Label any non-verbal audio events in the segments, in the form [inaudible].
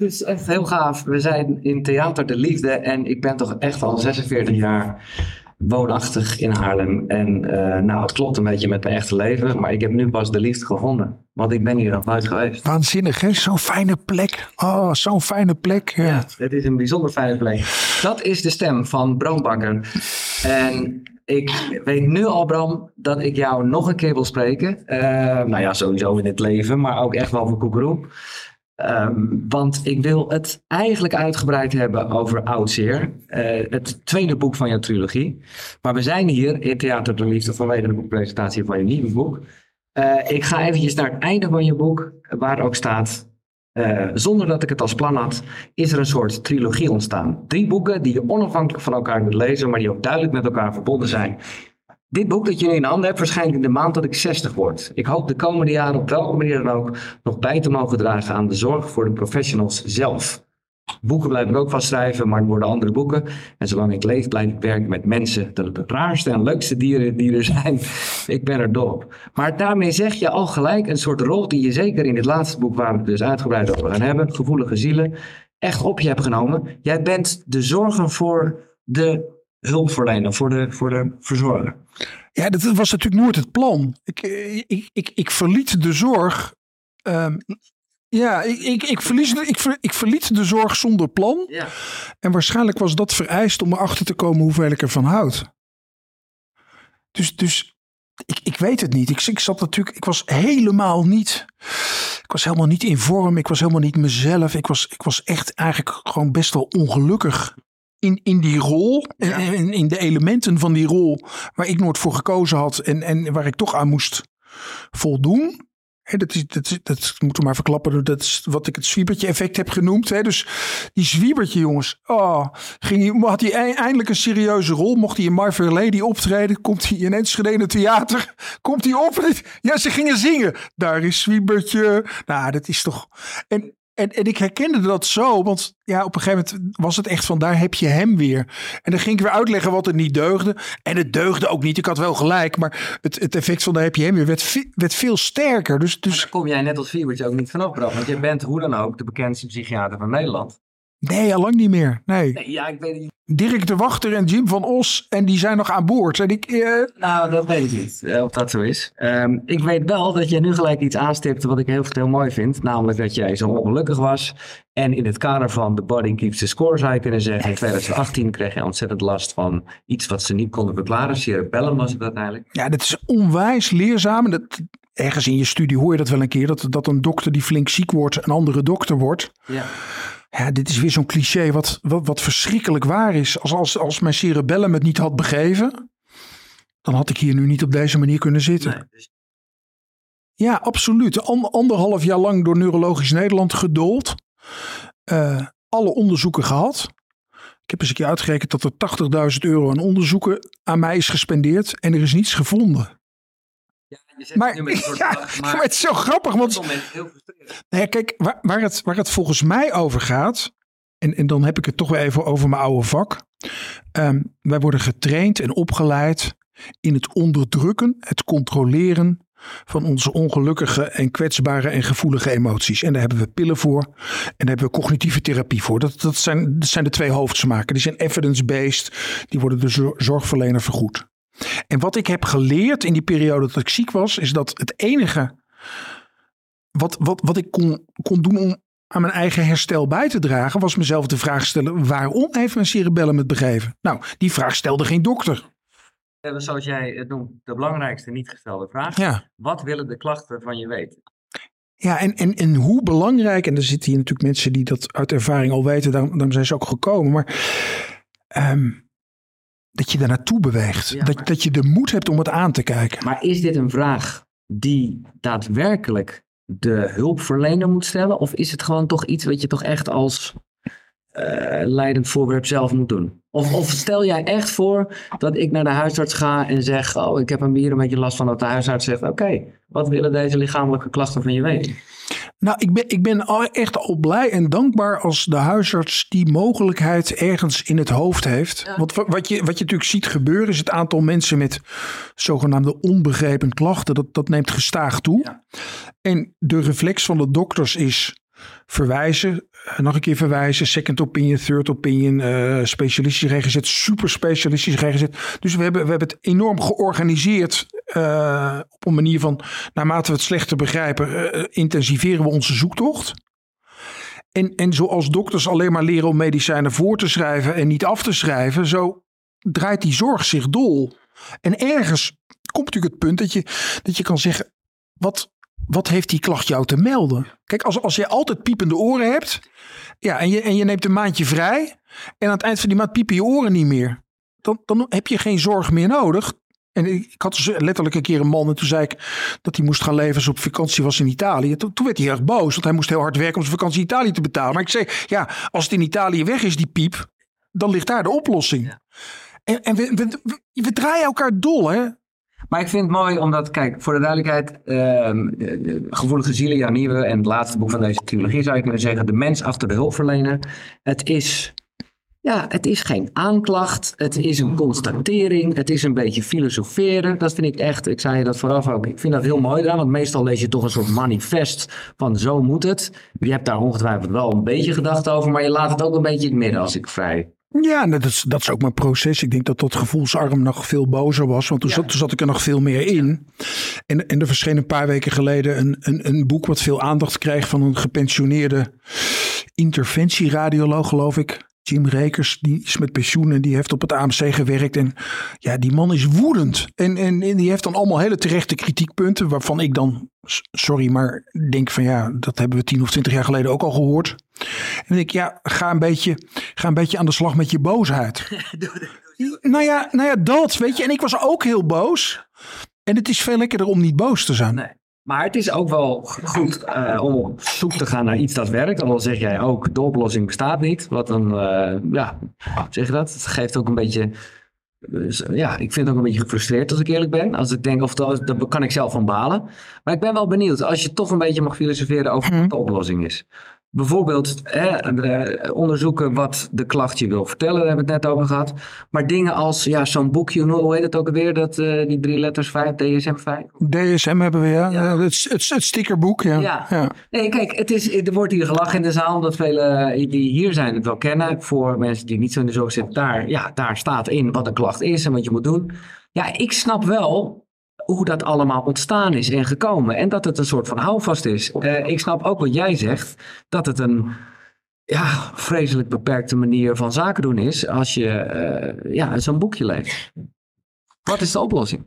Het is echt heel gaaf. We zijn in Theater de Liefde en ik ben toch echt al 46 jaar woonachtig in Haarlem. En uh, nou, het klopt een beetje met mijn echte leven, maar ik heb nu pas de liefde gevonden. Want ik ben hier nog nooit geweest. Waanzinnig, hè? Zo'n fijne plek. Oh, zo'n fijne plek. Ja. ja, het is een bijzonder fijne plek. Dat is de stem van Bram Bakker. En ik weet nu al, Bram, dat ik jou nog een keer wil spreken. Uh, nou ja, sowieso in het leven, maar ook echt wel voor Koekeroe. Um, want ik wil het eigenlijk uitgebreid hebben over Oudzeer. Uh, het tweede boek van jouw trilogie. Maar we zijn hier in Theater de Liefde vanwege de boekpresentatie van je nieuwe boek. Uh, ik ga eventjes naar het einde van je boek, waar ook staat... Uh, zonder dat ik het als plan had, is er een soort trilogie ontstaan. Drie boeken die je onafhankelijk van elkaar kunt lezen, maar die ook duidelijk met elkaar verbonden zijn. Dit boek dat nu in handen hebt, verschijnt in de maand dat ik 60 word. Ik hoop de komende jaren op welke manier dan ook nog bij te mogen dragen aan de zorg voor de professionals zelf. Boeken blijf ik ook van schrijven, maar het worden andere boeken. En zolang ik leef, blijf ik werken met mensen. Dat het de raarste en leukste dieren die er zijn. [laughs] ik ben er dol op. Maar daarmee zeg je al gelijk een soort rol die je zeker in dit laatste boek, waar we het dus uitgebreid over gaan hebben, Gevoelige Zielen, echt op je hebt genomen. Jij bent de zorger voor de hulpverlener, voor de, voor de verzorger. Ja, dat was natuurlijk nooit het plan. Ik, ik, ik, ik verliet de zorg. Um, ja, ik, ik, ik, verlies, ik, ver, ik verliet de zorg zonder plan. Ja. En waarschijnlijk was dat vereist om erachter te komen hoeveel ik ervan houd. Dus, dus ik, ik weet het niet. Ik, ik zat natuurlijk, ik was helemaal niet. Ik was helemaal niet in vorm. Ik was helemaal niet mezelf. Ik was, ik was echt eigenlijk gewoon best wel ongelukkig in, in die rol, ja. in, in de elementen van die rol waar ik nooit voor gekozen had en, en waar ik toch aan moest voldoen. He, dat, is, dat, dat moeten we maar verklappen. Dat is wat ik het zwiebertje effect heb genoemd. He, dus die zwiebertje jongens. Oh, ging, had hij eindelijk een serieuze rol. Mocht hij in Fair Lady optreden. Komt hij in Enschede in het theater. [laughs] Komt hij op. Ja, ze gingen zingen. Daar is zwiebertje. Nou, dat is toch... En en, en ik herkende dat zo, want ja, op een gegeven moment was het echt van daar heb je hem weer. En dan ging ik weer uitleggen wat er niet deugde. En het deugde ook niet. Ik had wel gelijk, maar het, het effect van daar heb je hem weer werd, werd veel sterker. Dus, dus... kom jij net als Vierbertje ook niet vanaf, Bram. Want jij bent hoe dan ook de bekendste psychiater van Nederland. Nee, al lang niet meer. Nee. nee. Ja, ik weet het niet. Dirk de Wachter en Jim van Os. En die zijn nog aan boord. En ik, eh... Nou, dat weet ik niet. Eh, of dat zo is. Um, ik weet wel dat je nu gelijk iets aanstipt wat ik heel, heel mooi vind. Namelijk dat jij zo ongelukkig was. En in het kader van The Body Keeps the Score zou je kunnen zeggen. In 2018 kreeg je ontzettend last van iets wat ze niet konden verklaren. Cerebellum was het uiteindelijk. Ja, dat is onwijs leerzaam. Dat, ergens in je studie hoor je dat wel een keer. Dat, dat een dokter die flink ziek wordt een andere dokter wordt. Ja. Ja, dit is weer zo'n cliché wat, wat, wat, verschrikkelijk waar is. Als, als, als mijn cerebellum het niet had begeven, dan had ik hier nu niet op deze manier kunnen zitten. Dus- ja, absoluut. anderhalf jaar lang door Neurologisch Nederland gedoold. Uh, alle onderzoeken gehad. Ik heb eens een keer uitgerekend dat er 80.000 euro aan onderzoeken aan mij is gespendeerd. En er is niets gevonden. [laughs] Ja, [laughs] maar, ja, maar, het is zo grappig. Want, heel nou ja, kijk, waar, waar, het, waar het volgens mij over gaat. En, en dan heb ik het toch weer even over mijn oude vak. Um, wij worden getraind en opgeleid in het onderdrukken, het controleren van onze ongelukkige en kwetsbare en gevoelige emoties. En daar hebben we pillen voor en daar hebben we cognitieve therapie voor. Dat, dat, zijn, dat zijn de twee hoofdsmaken. Die zijn evidence-based, die worden de zorgverlener vergoed. En wat ik heb geleerd in die periode dat ik ziek was, is dat het enige wat, wat, wat ik kon, kon doen om aan mijn eigen herstel bij te dragen, was mezelf de vraag stellen: waarom heeft mijn cerebellum het begeven? Nou, die vraag stelde geen dokter. Zoals jij het noemt, de belangrijkste niet gestelde vraag. Ja. Wat willen de klachten van je weten? Ja, en, en, en hoe belangrijk, en er zitten hier natuurlijk mensen die dat uit ervaring al weten, daarom, daarom zijn ze ook gekomen. Maar um, dat je daar naartoe beweegt. dat, dat je de moed hebt om het aan te kijken. Maar is dit een vraag die daadwerkelijk de hulpverlener moet stellen? Of is het gewoon toch iets wat je toch echt als uh, leidend voorwerp zelf moet doen? Of, of, stel jij echt voor dat ik naar de huisarts ga en zeg: Oh, ik heb een bier een beetje last van. Dat de huisarts zegt: Oké, wat willen deze lichamelijke klachten van je weten? Nou, ik ben, ik ben echt al blij en dankbaar als de huisarts die mogelijkheid ergens in het hoofd heeft. Want wat je, wat je natuurlijk ziet gebeuren is het aantal mensen met zogenaamde onbegrepen klachten. Dat, dat neemt gestaag toe. Ja. En de reflex van de dokters is verwijzen. Eh, nog een keer verwijzen. Second opinion, third opinion. Uh, specialistisch GGZ, super specialistisch. Dus we hebben, we hebben het enorm georganiseerd. Uh, op een manier van, naarmate we het slechter begrijpen, intensiveren we onze zoektocht. En, en zoals dokters alleen maar leren om medicijnen voor te schrijven en niet af te schrijven, zo draait die zorg zich dol. En ergens komt natuurlijk het punt dat je, dat je kan zeggen: wat, wat heeft die klacht jou te melden? Kijk, als, als je altijd piepende oren hebt ja, en, je, en je neemt een maandje vrij en aan het eind van die maand piepen je oren niet meer, dan, dan heb je geen zorg meer nodig. En ik had dus letterlijk een keer een man en toen zei ik dat hij moest gaan leven als op vakantie was in Italië. Toen, toen werd hij erg boos, want hij moest heel hard werken om zijn vakantie in Italië te betalen. Maar ik zei, ja, als het in Italië weg is, die piep, dan ligt daar de oplossing. En, en we, we, we, draaien elkaar dol, hè? Maar ik vind het mooi omdat, kijk, voor de duidelijkheid, uh, Gevoelige Zielen, Jan Nieuwe en het laatste boek van deze trilogie zou je kunnen zeggen, De Mens achter de hulpverlener. Het is ja, het is geen aanklacht. Het is een constatering. Het is een beetje filosoferen. Dat vind ik echt, ik zei dat vooraf ook. Ik vind dat heel mooi eraan, want meestal lees je toch een soort manifest van zo moet het. Je hebt daar ongetwijfeld wel een beetje gedacht over, maar je laat het ook een beetje in het midden als ik vrij ja, dat is, dat is ook mijn proces. Ik denk dat dat gevoelsarm nog veel bozer was. Want toen, zat, zat ik er nog veel meer in. En, en er verscheen een paar weken geleden een, een, een boek wat veel aandacht kreeg van een gepensioneerde interventieradioloog, geloof ik. Jim Rekers, die is met pensioen en die heeft op het AMC gewerkt. En ja, die man is woedend. En, en, en die heeft dan allemaal hele terechte kritiekpunten. Waarvan ik dan, sorry, maar denk van ja, dat hebben we tien of twintig jaar geleden ook al gehoord. En dan denk ik, ja, ga een beetje, ga een beetje aan de slag met je boosheid. [laughs] nou, ja, nou ja, dat, weet je. En ik was ook heel boos. En het is veel lekkerder om niet boos te zijn. Nee. Maar het is ook wel goed uh, om op zoek te gaan naar iets dat werkt. Dan zeg jij ook, de oplossing bestaat niet. Wat dan, uh, ja, zeg je dat? Het geeft ook een beetje, dus, ja, ik vind het ook een beetje gefrustreerd als ik eerlijk ben. Als ik denk, of dat, daar kan ik zelf van balen. Maar ik ben wel benieuwd, als je toch een beetje mag filosoferen over wat de oplossing is. Bijvoorbeeld eh, onderzoeken wat de klacht je wil vertellen, daar hebben we het net over gehad. Maar dingen als ja, zo'n boekje, hoe heet het ook alweer, dat, uh, die drie letters 5, DSM 5? DSM hebben we, ja. ja. Het, het, het stickerboek, ja. ja. ja. Nee, kijk, het is, er wordt hier gelachen in de zaal, omdat velen die hier zijn het wel kennen. Voor mensen die niet zo in de zorg zitten, daar, ja, daar staat in wat een klacht is en wat je moet doen. Ja, ik snap wel hoe dat allemaal ontstaan is en gekomen. En dat het een soort van houvast is. Uh, ik snap ook wat jij zegt, dat het een ja, vreselijk beperkte manier van zaken doen is als je uh, ja, zo'n boekje leest. Wat is de oplossing?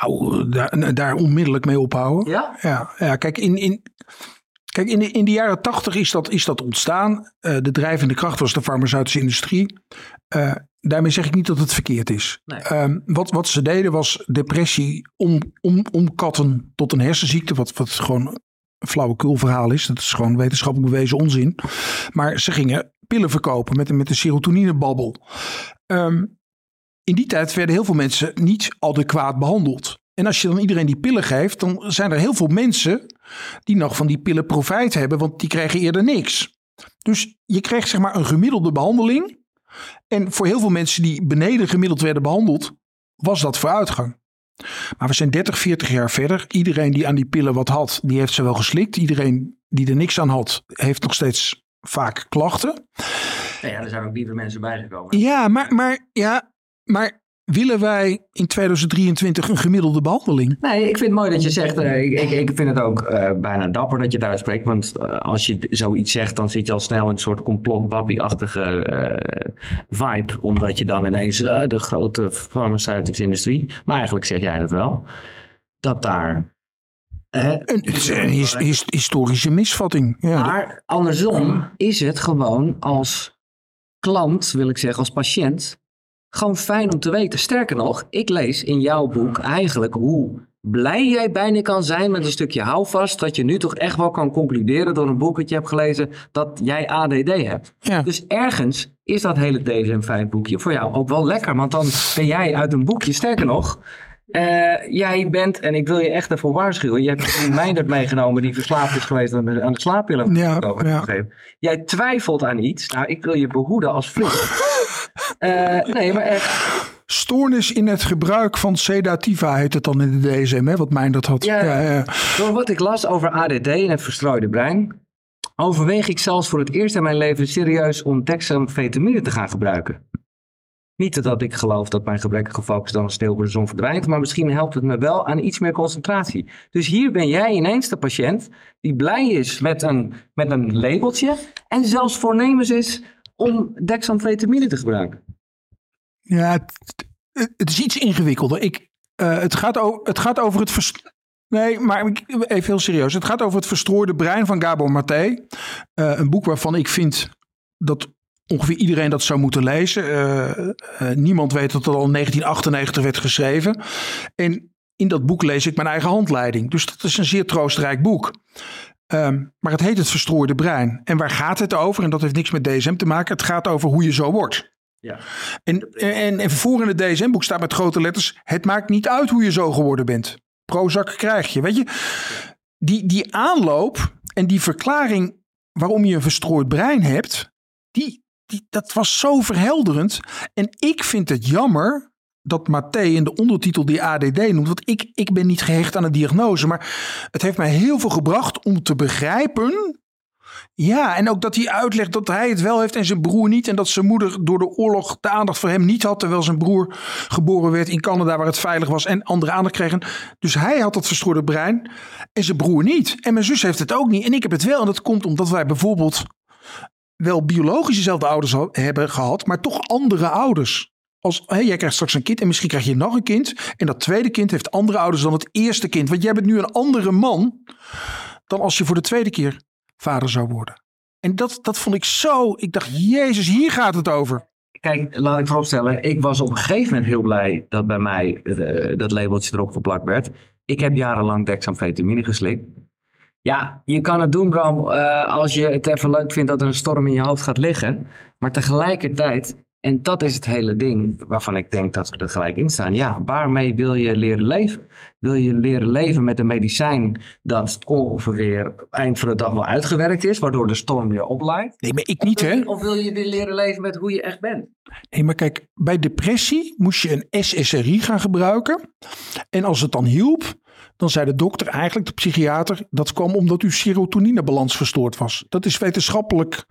Nou, daar, daar onmiddellijk mee ophouden. Ja? Ja, ja kijk, in, in, kijk in, de, in de jaren tachtig is dat, is dat ontstaan. Uh, de drijvende kracht was de farmaceutische industrie. Uh, Daarmee zeg ik niet dat het verkeerd is. Ehm, wat, wat ze deden was depressie om, om, omkatten tot een hersenziekte. Wat, wat gewoon een flauwekul verhaal is. Dat is gewoon wetenschappelijk bewezen onzin. Maar ze gingen pillen verkopen met, met een serotoninebabbel. Um, in die tijd werden heel veel mensen niet adequaat behandeld. En als je dan iedereen die pillen geeft, dan zijn er heel veel mensen die nog van die pillen profijt hebben, want die krijgen eerder niks. Dus je krijgt zeg maar een gemiddelde behandeling en voor heel veel mensen die beneden gemiddeld werden behandeld, was dat vooruitgang. Maar we zijn 30, 40 jaar verder. Iedereen die aan die pillen wat had, die heeft ze wel geslikt. Iedereen die er niks aan had, heeft nog steeds vaak klachten. ja, er zijn ook nieuwe mensen bijgekomen. Ja, maar, maar, ja, maar willen wij in 2023 een gemiddelde behandeling? Nee, ik vind het mooi dat je zegt. Uh, ik, ik vind het ook uh, bijna dapper dat je het uitspreekt. Want uh, als je zoiets zegt, dan zit je al snel in een soort complot-wappie-achtige vibe. Omdat je dan ineens de grote farmaceutische industrie. Maar eigenlijk zeg jij het wel. Dat daar. een, het is een his, his, historische misvatting. Ja. Maar andersom is het gewoon als klant, wil ik zeggen, als patiënt gewoon fijn om te weten. Sterker nog, ik lees in jouw boek eigenlijk hoe blij jij bijna kan zijn met een stukje houvast. Dat je nu toch echt wel kan concluderen door een boek dat je hebt gelezen dat jij ADD hebt. Ja. Dus ergens is dat hele DSM-5 boekje voor jou ook wel lekker. Want dan ben jij uit een boekje, sterker nog, uh, jij bent, en ik wil je echt ervoor waarschuwen, je hebt een Meindert meegenomen die verslaafd is geweest aan de, aan de slaappillen. Ja, ja. Jij twijfelt aan iets. Nou, ik wil je behoeden als vriend. Uh, nee, maar echt. Stoornis in het gebruik van sedativa heet het dan in de DSM, hè, wat Meindert had. Ja, ja, ja. Door wat ik las over ADD en het verstrooide brein, overweeg ik zelfs voor het eerst in mijn leven serieus om dexamfetamine te gaan gebruiken. Niet dat ik geloof dat mijn gebrekkige focus dan stil voor de zon verdwijnt, maar misschien helpt het me wel aan iets meer concentratie. Dus hier ben jij ineens de patiënt die blij is met een, met een labeltje en zelfs voornemens is om dexamfetamine te gebruiken. Ja, het, is iets ingewikkelder. Ik, uh, het, gaat het gaat over het Nee, maar even heel serieus. Het gaat over het verstrooide brein van Gabor Maté. Uh, een boek waarvan ik vind dat ongeveer iedereen dat zou moeten lezen. Uh, niemand weet dat het al in 1998 werd geschreven. En in dat boek lees ik mijn eigen handleiding. Dus dat is een zeer troostrijk boek. Um, maar het heet het verstrooide brein. En waar gaat het over? En dat heeft niks met DSM te maken. Het gaat over hoe je zo wordt. Ja. En, en, en voor in het DSM-boek staat met grote letters: Het maakt niet uit hoe je zo geworden bent. Prozac krijg je. Weet je, die, die aanloop en die verklaring waarom je een verstrooid brein hebt, die, die, dat was zo verhelderend. En ik vind het jammer dat Mathé in de ondertitel die ADD noemt. Want ik, ik ben niet gehecht aan de diagnose. Maar het heeft mij heel veel gebracht om te begrijpen ja, en ook dat hij uitlegt dat hij het wel heeft en zijn broer niet. En dat zijn moeder door de oorlog de aandacht voor hem niet had. Terwijl zijn broer geboren werd in Canada waar het veilig was en andere aandacht kregen. Dus hij had dat verstoorde brein en zijn broer niet. En mijn zus heeft het ook niet en ik heb het wel. En dat komt omdat wij bijvoorbeeld wel biologisch dezelfde ouders hebben gehad, maar toch andere ouders. Als jij krijgt straks een kind en misschien krijg je nog een kind. En dat tweede kind heeft andere ouders dan het eerste kind. Want jij bent nu een andere man dan als je voor de tweede keer vader zou worden. En dat, dat vond ik zo. Ik dacht, Jezus, hier gaat het over. Kijk, laat ik vooropstellen. Ik was op een gegeven moment heel blij dat bij mij uh, dat labeltje erop geplakt werd. Ik heb jarenlang dexamfetamine geslikt. Ja, je kan het doen, Bram, uh, als je het even leuk vindt dat er een storm in je hoofd gaat liggen. Maar tegelijkertijd en dat is het hele ding waarvan ik denk dat we er gelijk in staan. Ja, waarmee wil je leren leven? Wil je leren leven met een medicijn dat ongeveer eind van de dag wel uitgewerkt is, waardoor de storm weer opleidt? Nee, maar ik niet, hè? Of wil je weer leren leven met hoe je echt bent? Nee, maar kijk, bij depressie moest je een SSRI gaan gebruiken. En als het dan hielp, dan zei de dokter, eigenlijk de psychiater, dat kwam omdat uw serotoninebalans verstoord was. Dat is wetenschappelijk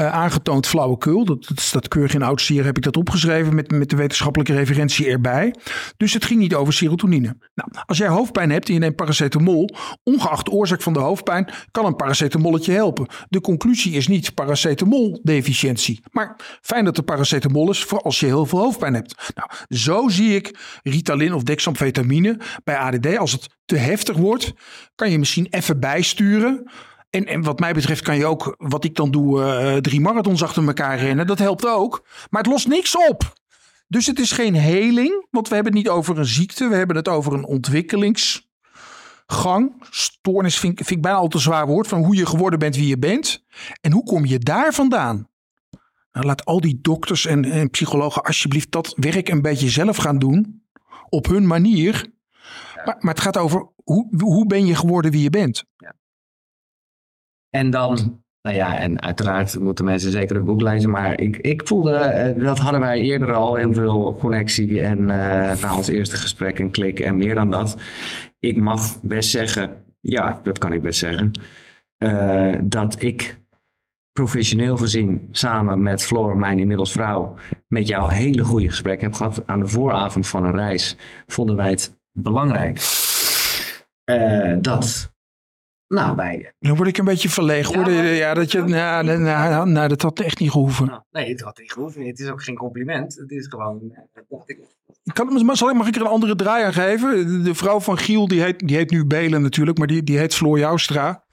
uh, aangetoond flauwekul. Dat, dat staat keurig in oud heb ik dat opgeschreven met, met de wetenschappelijke referentie erbij. Dus het ging niet over serotonine. Nou, als jij hoofdpijn hebt en je neemt paracetamol, ongeacht oorzaak van de hoofdpijn, kan een paracetamolletje helpen. De conclusie is niet paracetamoldeficiëntie. Maar fijn dat er paracetamol is voor als je heel veel hoofdpijn hebt. Nou, zo zie ik Ritalin of dexamfetamine bij ADD. Als het te heftig wordt, kan je misschien even bijsturen. En, en wat mij betreft kan je ook, wat ik dan doe, uh, drie marathons achter elkaar rennen. Dat helpt ook. Maar het lost niks op. Dus het is geen heling, want we hebben het niet over een ziekte. We hebben het over een ontwikkelingsgang. Stoornis vind, vind ik bijna al te zwaar woord. Van hoe je geworden bent wie je bent. En hoe kom je daar vandaan? Nou, laat al die dokters en, en psychologen alsjeblieft dat werk een beetje zelf gaan doen. Op hun manier. Maar, maar het gaat over hoe, hoe ben je geworden wie je bent. Ja. En dan, nou ja, en uiteraard moeten mensen zeker het boek lezen. Maar ik, ik voelde, uh, dat hadden wij eerder al, heel veel connectie. En uh, na ons eerste gesprek een klik en meer dan dat. Ik mag best zeggen, ja, dat kan ik best zeggen. Uh, dat ik professioneel gezien samen met Floor, mijn inmiddels vrouw, met jou hele goede gesprekken heb gehad. Aan de vooravond van een reis vonden wij het belangrijk dat nou, bij... Dan word ik een beetje verlegen. Ja, hoor. ja dat, je, nou, nou, nou, nou, dat had echt niet gehoeven. Nou, nee, het had niet gehoeven. Het is ook geen compliment. Het is gewoon... Ik kan, mag, mag ik er een andere draai aan geven? De vrouw van Giel, die heet, die heet nu Belen natuurlijk, maar die, die heet Floor Joustra.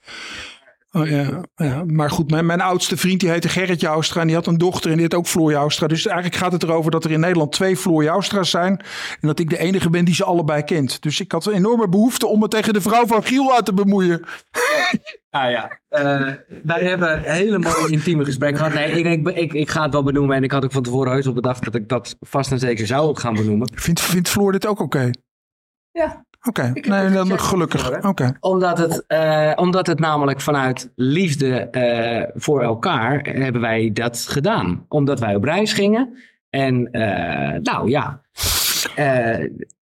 Oh, ja, ja, maar goed, mijn, mijn oudste vriend die heette Gerrit Joustra en die had een dochter en die heet ook Floor Joustra. Dus eigenlijk gaat het erover dat er in Nederland twee Floor Joustra's zijn en dat ik de enige ben die ze allebei kent. Dus ik had een enorme behoefte om me tegen de vrouw van Giel uit te bemoeien. Ah [laughs] ja, uh, wij hebben hele mooie intieme gesprekken gehad. Nee, ik, ik, ik, ik, ga het wel benoemen en ik had ook van tevoren heus op bedacht dat ik dat vast en zeker zou ook gaan benoemen. Vindt, vindt Floor dit ook oké? Ja, Oké, nee, dan gelukkig. Oké. Omdat, het, uh, omdat het namelijk vanuit liefde uh, voor elkaar hebben wij dat gedaan. Omdat wij op reis gingen. En uh, nou ja,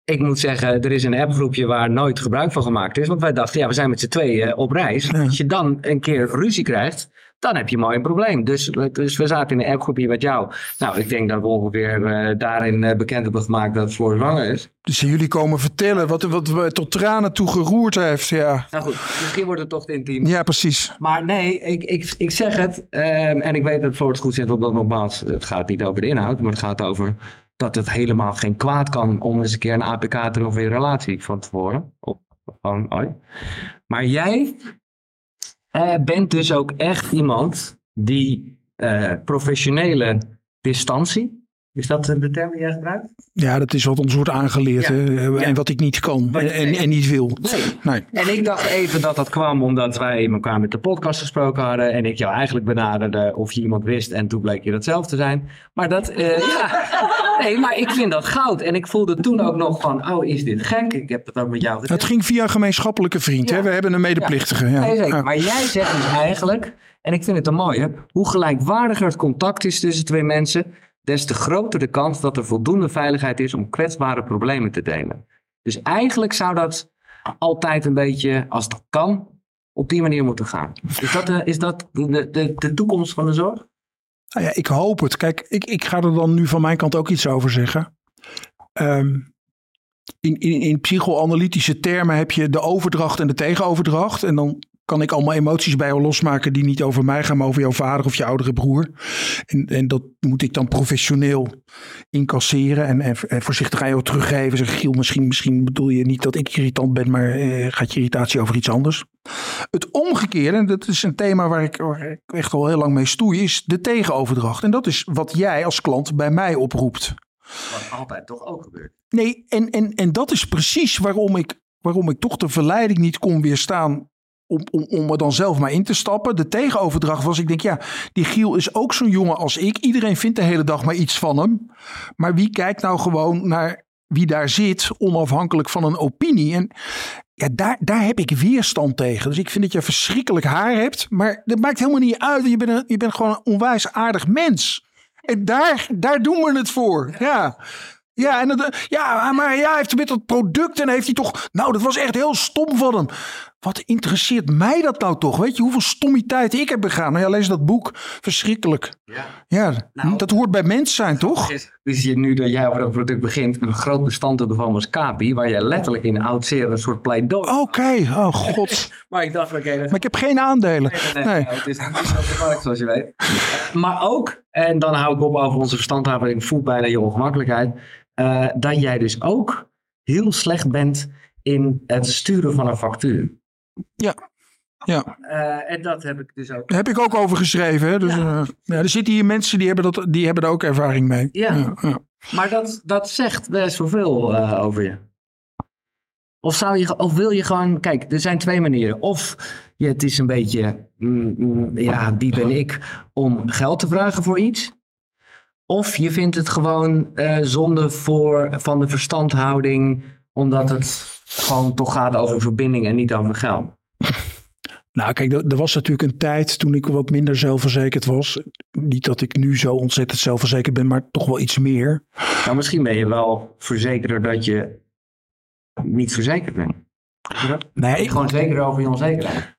ik moet zeggen, er is een appgroepje waar nooit gebruik van gemaakt is. Want wij dachten, ja, we zijn met z'n tweeën op reis. Als je dan een keer ruzie krijgt, dan heb je mooi een probleem. Dus, dus we zaten in een appgroepje met jou. Nou, ik denk dat we ongeveer uh, daarin uh, bekend hebben gemaakt dat Floor zwanger is. Dus jullie komen vertellen wat, wat we tot tranen toe geroerd heeft, ja. Nou goed, misschien wordt het toch te intiem. Ja, precies. Maar nee, ik, ik, ik zeg het. Um, en ik weet dat Floor het goed zit, omdat nogmaals, het gaat niet over de inhoud, maar het gaat over dat het helemaal geen kwaad kan om eens een keer een APK te doen voor je relatie van tevoren. Of gewoon ooit. Maar jij uh, bent dus ook echt iemand die uh, professionele distantie, is dat de term die jij gebruikt? Ja, dat is wat ons wordt aangeleerd ja. Uh, en wat ik niet kan en, en, en, niet wil. Nee. nee. En ik dacht even dat dat kwam omdat wij elkaar met de podcast gesproken hadden en ik jou eigenlijk benaderde of je iemand wist en toen bleek je dat zelf te zijn. Maar dat, uh, [laughs] ja, nee, maar ik vind dat goud. En ik voelde toen ook nog van, oh is dit gek? Ik heb het ook met jou gezegd. Het ging via een gemeenschappelijke vriend, ja. hè? we hebben een medeplichtige. Ja. Nee, zeker. Maar jij zegt dus eigenlijk, en ik vind het een mooie, hoe gelijkwaardiger het contact is tussen twee mensen des te groter de kans dat er voldoende veiligheid is om kwetsbare problemen te delen. Dus eigenlijk zou dat altijd een beetje, als het kan, op die manier moeten gaan. Is dat, de, is dat de, de, de toekomst van de zorg? Nou ja, ik hoop het. Kijk, ik, ik ga er dan nu van mijn kant ook iets over zeggen. Um, in, in, in psychoanalytische termen heb je de overdracht en de tegenoverdracht. En dan kan ik allemaal emoties bij jou losmaken die niet over mij gaan, maar over jouw vader of je oudere broer. En, en dat moet ik dan professioneel incasseren en, en, voorzichtig aan jou teruggeven. Zeg, Giel, misschien, misschien bedoel je niet dat ik irritant ben, maar eh, gaat je irritatie over iets anders. Het omgekeerde, en dat is een thema waar ik, waar ik echt al heel lang mee stoei, is de tegenoverdracht. En dat is wat jij als klant bij mij oproept. Wat altijd toch ook gebeurt. Nee, en, en, en dat is precies waarom ik, waarom ik toch de verleiding niet kon weerstaan om, om, om er dan zelf maar in te stappen. De tegenoverdracht was, ik denk, ja, die Giel is ook zo'n jongen als ik. Iedereen vindt de hele dag maar iets van hem. Maar wie kijkt nou gewoon naar wie daar zit, onafhankelijk van een opinie? En ja, daar, daar heb ik weerstand tegen. Dus ik vind dat je verschrikkelijk haar hebt. Maar dat maakt helemaal niet uit. Je bent, je bent gewoon een onwijs aardig mens. En daar, daar doen we het voor. Ja. Ja, en ja, maar ja, hij heeft met dat product en heeft hij toch. Nou, dat was echt heel stom van hem. Wat interesseert mij dat nou toch? Weet je hoeveel stommiteit ik heb begaan? Nou ja, lees dat boek. Verschrikkelijk. Ja, ja nou, dat hoort bij mens zijn, toch? Dus je nu dat jij over dat product begint, een groot bestand ervan was Kapi, waar je letterlijk in oud een soort pleidooi. Oké, oh god. [laughs] maar ik dacht, oké. maar ik heb geen aandelen. Nee, nee, het is niet zo markt, zoals je weet. maar ook, en dan hou ik op over onze verstandhouding, voelt bijna je ongemakkelijkheid, uh, dat jij dus ook heel slecht bent in het sturen van een factuur. Ja. Ja. Uh, en dat heb ik dus ook. Daar heb ik ook over geschreven. Hè? Dus, ja. Uh, ja, er zitten hier mensen die hebben, dat, die hebben daar ook ervaring mee. Ja. Maar dat, dat zegt best wel veel uh, over je. Of, zou je. of wil je gewoon. Kijk, er zijn twee manieren. Of je, het is een beetje. Mm, mm, ja, die ben ik. Om geld te vragen voor iets. Of je vindt het gewoon zonde voor, van de verstandhouding. Omdat het gewoon toch gaat over verbinding en niet over geld. [laughs] Nou, kijk, er was natuurlijk een tijd toen ik wat minder zelfverzekerd was. Niet dat ik nu zo ontzettend zelfverzekerd ben, maar toch wel iets meer. Nou, misschien ben je wel verzekerder dat je niet verzekerd bent. Nee. Gewoon zeker over je onzekerheid.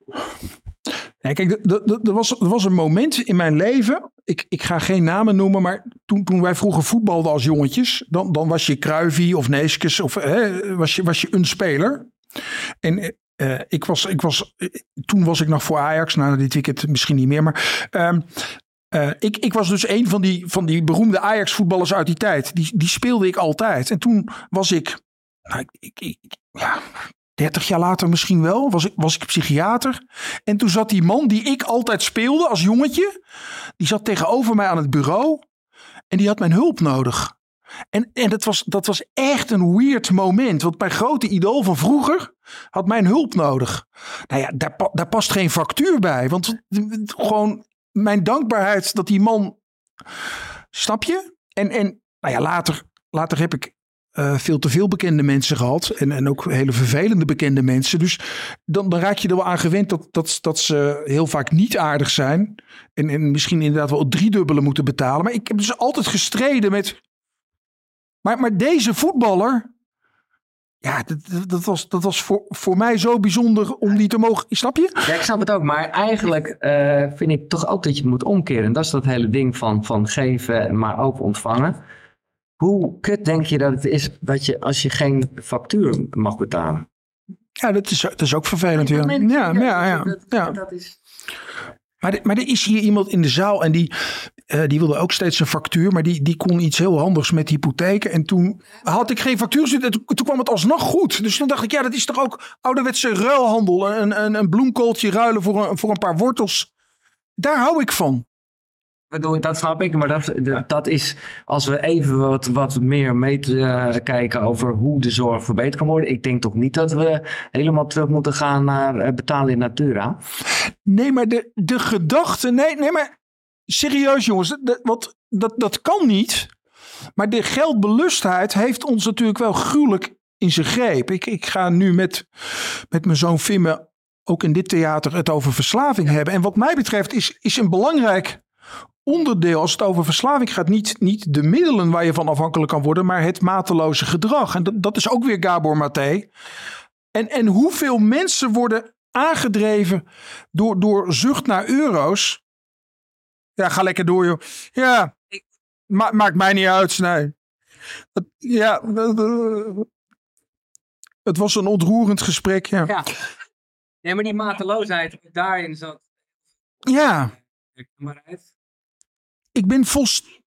Nee, kijk, er was, er was een moment in mijn leven. Ik, ik ga geen namen noemen, maar toen, toen wij vroeger voetbalden als jongetjes. Dan, dan was je Kruivie of Neeskes of hè, was, je, was je een speler. En uh, ik was, ik was, toen was ik nog voor Ajax. Nou, dit weekend misschien niet meer. Maar uh, uh, ik, ik was dus een van die, van die beroemde Ajax-voetballers uit die tijd. Die, die speelde ik altijd. En toen was ik, nou, ik, ik, ja, 30 jaar later misschien wel, was ik, was ik psychiater. En toen zat die man die ik altijd speelde als jongetje, die zat tegenover mij aan het bureau en die had mijn hulp nodig. En, en dat, was, dat was echt een weird moment, want mijn grote idool van vroeger had mijn hulp nodig. Nou ja, daar, daar past geen factuur bij, want gewoon mijn dankbaarheid dat die man, snap je? En, en nou ja, later, later heb ik uh, veel te veel bekende mensen gehad. En, en ook hele vervelende bekende mensen. Dus dan, raak je er wel aan gewend dat, dat, dat ze heel vaak niet aardig zijn. En, en misschien inderdaad wel driedubbele moeten betalen. Maar ik heb dus altijd gestreden met. Maar, maar deze voetballer. ja, dat, dat, was, dat was voor, voor mij zo bijzonder om die te mogen. Snap je? Ja, ik snap het ook. Maar eigenlijk uh, vind ik toch ook dat je het moet omkeren. En dat is dat hele ding van, van geven, maar ook ontvangen. Hoe kut denk je dat het is dat je als je geen factuur mag betalen? Ja, dat is, dat is ook vervelend. Ja, ja, ja, ja, ja, ja. Dat is... Maar, maar er is hier iemand in de zaal en die, uh, die wilde ook steeds een factuur. Maar die, die kon iets heel handigs met hypotheken. En toen had ik geen factuur. Toen, toen kwam het alsnog goed. Dus toen dacht ik, ja, dat is toch ook ouderwetse ruilhandel. Een, een, een bloemkooltje ruilen voor een, voor een paar wortels. Daar hou ik van dat snap ik, maar dat, dat is als we even wat, wat meer mee uh, kijken over hoe de zorg verbeterd kan worden. Ik denk toch niet dat we helemaal terug moeten gaan naar uh, betalen in natura. Nee, maar de, de gedachte, nee, nee, maar serieus jongens, dat, wat, dat, dat kan niet. Maar de geldbelustheid heeft ons natuurlijk wel gruwelijk in zijn greep. Ik, ik ga nu met, met mijn zoon Fimme ook in dit theater het over verslaving hebben. En wat mij betreft is, is een belangrijk onderdeel als het over verslaving gaat. Niet, niet de middelen waar je van afhankelijk kan worden, maar het mateloze gedrag. En dat, dat is ook weer Gabor Maté. En, en hoeveel mensen worden aangedreven door, door zucht naar euro's. Ja, ga lekker door, joh. Ja, ma maakt mij niet uit. Nee. ja, het was een ontroerend gesprek. Ja. ja. Nee, maar die mateloosheid daarin zat. Ja. Maar uit ik ben volst.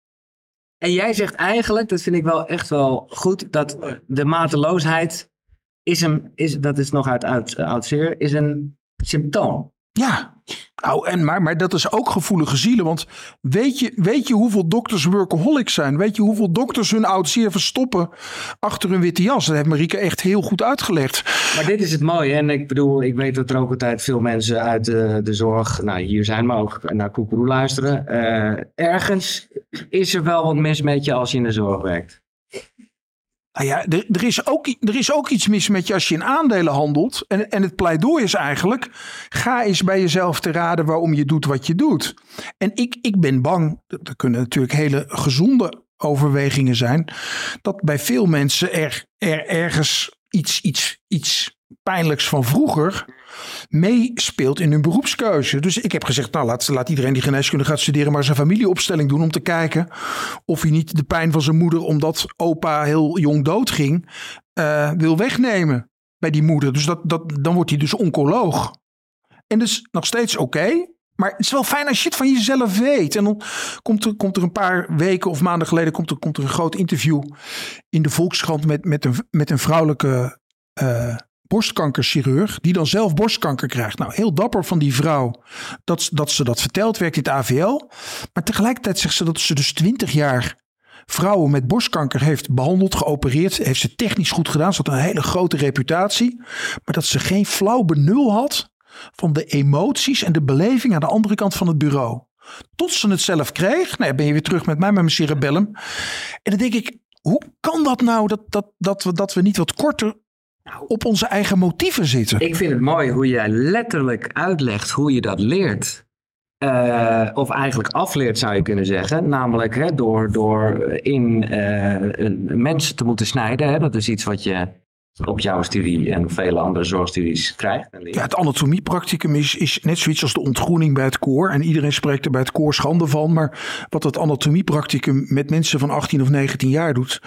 En jij zegt eigenlijk, dat vind ik wel echt wel goed, dat de mateloosheid is een, is, dat is nog uit, uit, uit zeer, is een symptoom. Ja, nou, en maar, maar dat is ook gevoelige zielen. Want weet je, weet je hoeveel dokters workaholics zijn? Weet je hoeveel dokters hun oud zeer verstoppen achter hun witte jas? Dat heeft Marieke echt heel goed uitgelegd. Maar dit is het mooie. En ik bedoel, ik weet dat er ook altijd veel mensen uit de, de zorg, nou hier zijn, maar ook naar Koekeroe luisteren. Uh, ergens is er wel wat mis met je als je in de zorg werkt. Nou ja, er, er, is ook, er is ook iets mis met je als je in aandelen handelt. En, en het pleidooi is eigenlijk: ga eens bij jezelf te raden waarom je doet wat je doet. En ik, ik ben bang, er kunnen natuurlijk hele gezonde overwegingen zijn, dat bij veel mensen er, er ergens iets, iets, iets pijnlijks van vroeger meespeelt in hun beroepskeuze. Dus ik heb gezegd, nou laat, laat iedereen die geneeskunde gaat studeren maar zijn familieopstelling doen om te kijken of hij niet de pijn van zijn moeder omdat opa heel jong doodging uh, wil wegnemen bij die moeder. Dus dat, dat, dan wordt hij dus oncoloog. En dus nog steeds oké. Maar het is wel fijn als je het van jezelf weet. En dan komt er, komt er een paar weken of maanden geleden komt er, komt er een groot interview in de Volkskrant met, met, een, met een vrouwelijke uh, borstkankerchirurg, die dan zelf borstkanker krijgt. Nou, heel dapper van die vrouw dat, dat ze dat vertelt, werkt in het AVL. Maar tegelijkertijd zegt ze dat ze dus twintig jaar vrouwen met borstkanker heeft behandeld, geopereerd. Heeft ze technisch goed gedaan. Ze had een hele grote reputatie. Maar dat ze geen flauw benul had van de emoties en de beleving aan de andere kant van het bureau. Tot ze het zelf kreeg. Nou, ben je weer terug met mij met mijn cerebellum. En dan denk ik, hoe kan dat nou dat, dat, dat, we, dat we niet wat korter op onze eigen motieven zitten. Ik vind het mooi hoe jij letterlijk uitlegt hoe je dat leert. Uh, of eigenlijk afleert zou je kunnen zeggen. Namelijk hè, door, door in uh, mensen te moeten snijden. Hè. Dat is iets wat je op jouw studie en vele andere zorgstudies krijgt. Ja, het anatomiepracticum is, is net zoiets als de ontgroening bij het koor. En iedereen spreekt er bij het koor schande van. Maar wat het anatomiepracticum met mensen van 18 of 19 jaar doet,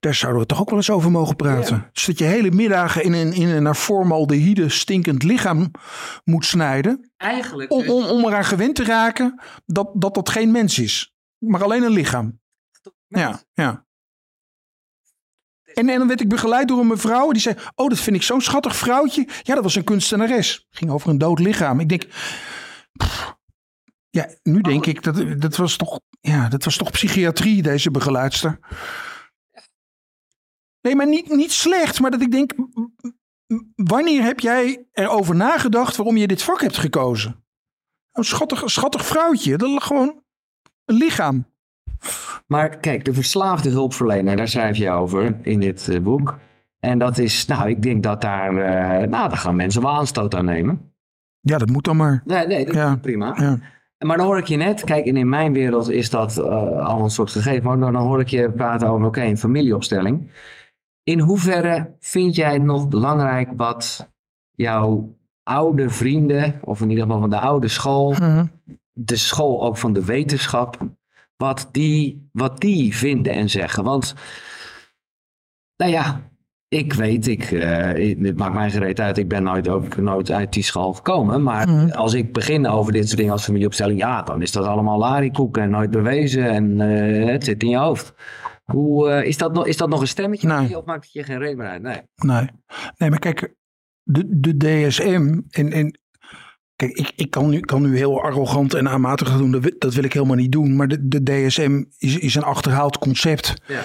daar zouden we toch ook wel eens over mogen praten. Dus dat je hele middagen in een, in een naar formaldehyde stinkend lichaam moet snijden. Eigenlijk. Om, om, om eraan gewend te raken dat, dat dat geen mens is, maar alleen een lichaam. Ja, ja. En, en dan werd ik begeleid door een mevrouw. Die zei: Oh, dat vind ik zo'n schattig vrouwtje. Ja, dat was een kunstenares. Ging over een dood lichaam. Ik denk. ja, nu denk ik dat dat was toch. Ja, dat was toch psychiatrie, deze begeleidster. Nee, maar niet, niet slecht. Maar dat ik denk. Wanneer heb jij erover nagedacht waarom je dit vak hebt gekozen? Een schattig, schattig vrouwtje. Dat lag gewoon een lichaam. Maar kijk, de verslaafde hulpverlener, daar schrijf je over in dit uh, boek. En dat is, nou, ik denk dat daar, uh, nou, daar gaan mensen wel aanstoot aan nemen. Ja, dat moet dan maar. Nee, nee, dat ja. is prima. Ja. Maar dan hoor ik je net, kijk, en in mijn wereld is dat uh, al een soort gegeven, maar dan hoor ik je praten over, oké, okay, een familieopstelling. In hoeverre vind jij het nog belangrijk wat jouw oude vrienden, of in ieder geval van de oude school, Mhm. de school ook van de wetenschap, wat die, wat die vinden en zeggen? Want, nou ja, ik weet, ik, eh, het maakt mij gereed uit, ik ben nooit, ook nooit uit die school gekomen. Maar Mhm. als ik begin over dit soort dingen als familieopstelling, ja, dan is dat allemaal larikoek en nooit bewezen en eh, het zit in je hoofd. Hoe, eh, is, dat nog, is dat nog een stemmetje? Nee. Of maakt het je geen reden meer uit? Nee. Nee. nee, maar kijk, de, de DSM en, en kijk, ik, ik kan, nu, kan nu heel arrogant en aanmatig gaan doen, dat, wil- dat wil ik helemaal niet doen. Maar de, de DSM is, is een achterhaald concept, Ja.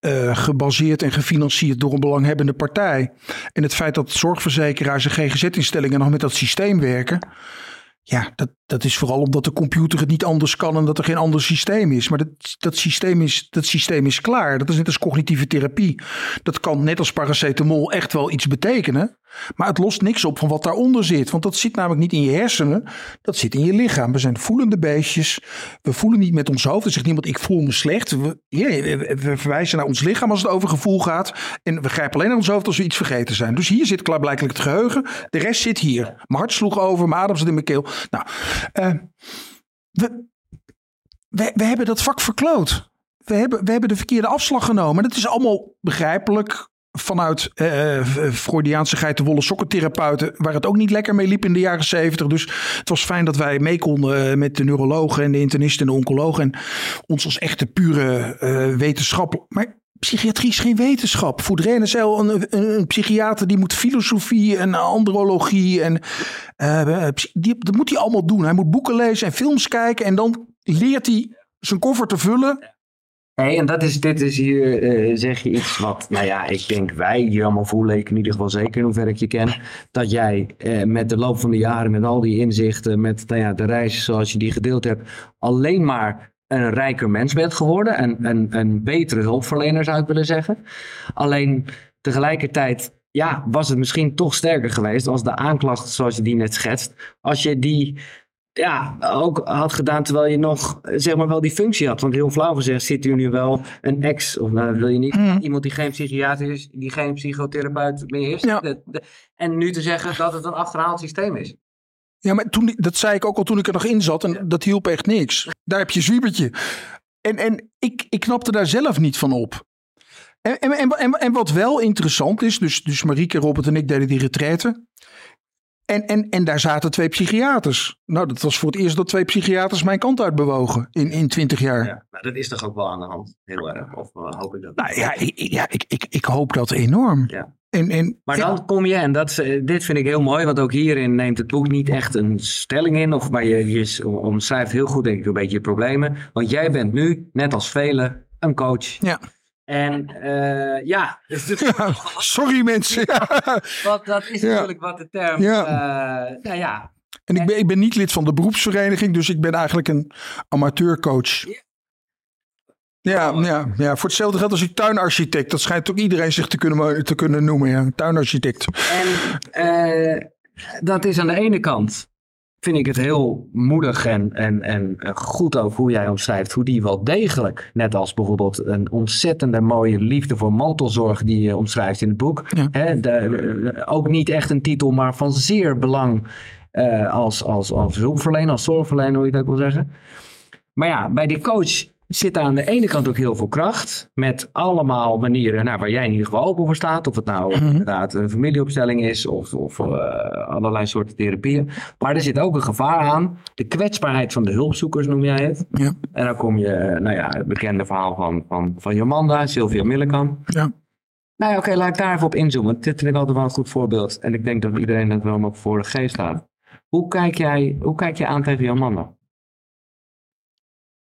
eh, gebaseerd en gefinancierd door een belanghebbende partij. En het feit dat zorgverzekeraars en GGZ-instellingen nog met dat systeem werken, ja, dat, dat is vooral omdat de computer het niet anders kan en dat er geen ander systeem is. Maar dat, dat, systeem is, dat systeem is klaar. Dat is net als cognitieve therapie. Dat kan net als paracetamol echt wel iets betekenen. Maar het lost niks op van wat daaronder zit. Want dat zit namelijk niet in je hersenen. Dat zit in je lichaam. We zijn voelende beestjes. We voelen niet met ons hoofd. Er zegt niemand ik voel me slecht. We, verwijzen naar ons lichaam als het over gevoel gaat. En we grijpen alleen naar ons hoofd als we iets vergeten zijn. Dus hier zit klaarblijkelijk het geheugen. De rest zit hier. Mijn hart sloeg over. Mijn adem zit in mijn keel. Nou, eh, we, we, hebben dat vak verkloot. We hebben, we hebben de verkeerde afslag genomen. Dat is allemaal begrijpelijk vanuit eh, eh, Freudiaanse geitenwolle sokkentherapeuten, waar het ook niet lekker mee liep in de jaren zeventig. Dus het was fijn dat wij mee konden met de neurologen en de internisten en de oncologen en ons als echte pure eh wetenschap. Maar psychiatrie is geen wetenschap. Zei al, een, een, een psychiater die moet filosofie en andrologie en eh, psy- die, dat moet hij allemaal doen. Hij moet boeken lezen en films kijken en dan leert hij zijn koffer te vullen. Hey, en dat is, dit is hier, eh, zeg je iets wat, nou ja, ik denk wij hier allemaal voelen, ik in ieder geval zeker in hoeverre ik je ken, dat jij eh, met de loop van de jaren, met al die inzichten, met nou ja, de reis zoals je die gedeeld hebt, alleen maar een rijker mens bent geworden en een, een betere hulpverlener zou ik willen zeggen. Alleen tegelijkertijd, ja, was het misschien toch sterker geweest als de aanklacht zoals je die net schetst, als je die ja, ook had gedaan terwijl je nog zeg maar wel die functie had. Want heel flauw gezegd zit hier nu wel een ex, of nou wil je niet, Mhm. iemand die geen psychiater is, die geen psychotherapeut meer is. Ja. De- de- en nu te zeggen dat het een achterhaald systeem is. Ja, maar toen, dat zei ik ook al toen ik er nog in zat. En dat hielp echt niks. Daar heb je zwiebertje. En, en ik, ik knapte daar zelf niet van op. En, en, en, en, wat wel interessant is. Dus, dus Marieke, Robert en ik deden die retraite. En, en, en daar zaten twee psychiaters. Nou, dat was voor het eerst dat twee psychiaters mijn kant uit bewogen. In, in 20 jaar. Ja, nou, dat is toch ook wel aan de hand. Heel erg. Of eh, hoop ik dat. Nou ja, ik- ja ik, ik, ik hoop dat enorm. Ja. En, en, Maar dan kom je, en dat, is, eh, dit vind ik heel mooi, want ook hierin neemt het boek niet echt een stelling in, of, maar je, je omschrijft heel goed denk ik een beetje je problemen. Want jij bent nu, net als velen, een coach. Ja. En eh, ja, [laughs] sorry mensen. Ja. wat, dat is Ja. natuurlijk wat de term, Ja. eh, nou ja, En ik ben, ik ben niet lid van de beroepsvereniging, dus ik ben eigenlijk een amateurcoach. Ja, ja, ja, voor hetzelfde geld als ik tuinarchitect. Dat schijnt ook iedereen zich te kunnen, te kunnen noemen, ja. Tuinarchitect. En eh, dat is aan de ene kant, vind ik het heel moedig en, en, en eh, goed ook hoe jij omschrijft, hoe die wel degelijk, net als bijvoorbeeld een ontzettende mooie liefde voor mantelzorg die je omschrijft in het boek, Ja. hè, de- de- ook niet echt een titel, maar van zeer belang eh, als, als, als hulpverlener, als zorgverlener, hoe je dat wil zeggen. Maar ja, bij die coach zit aan de ene kant ook heel veel kracht. Met allemaal manieren nou, waar jij in ieder geval open voor staat. Of het nou Mhm. inderdaad een familieopstelling is of, of eh, allerlei soorten therapieën. Maar er zit ook een gevaar aan. De kwetsbaarheid van de hulpzoekers noem jij het. Ja. En dan kom je, nou ja, het bekende verhaal van, van, van Jomanda, Sylvia Millikan. Ja. Nou ja, oké, laat ik daar even op inzoomen. Dit vind ik altijd wel een goed voorbeeld. En ik denk dat iedereen dat wel voor de geest staat. Hoe kijk jij, hoe kijk je aan tegen Jomanda?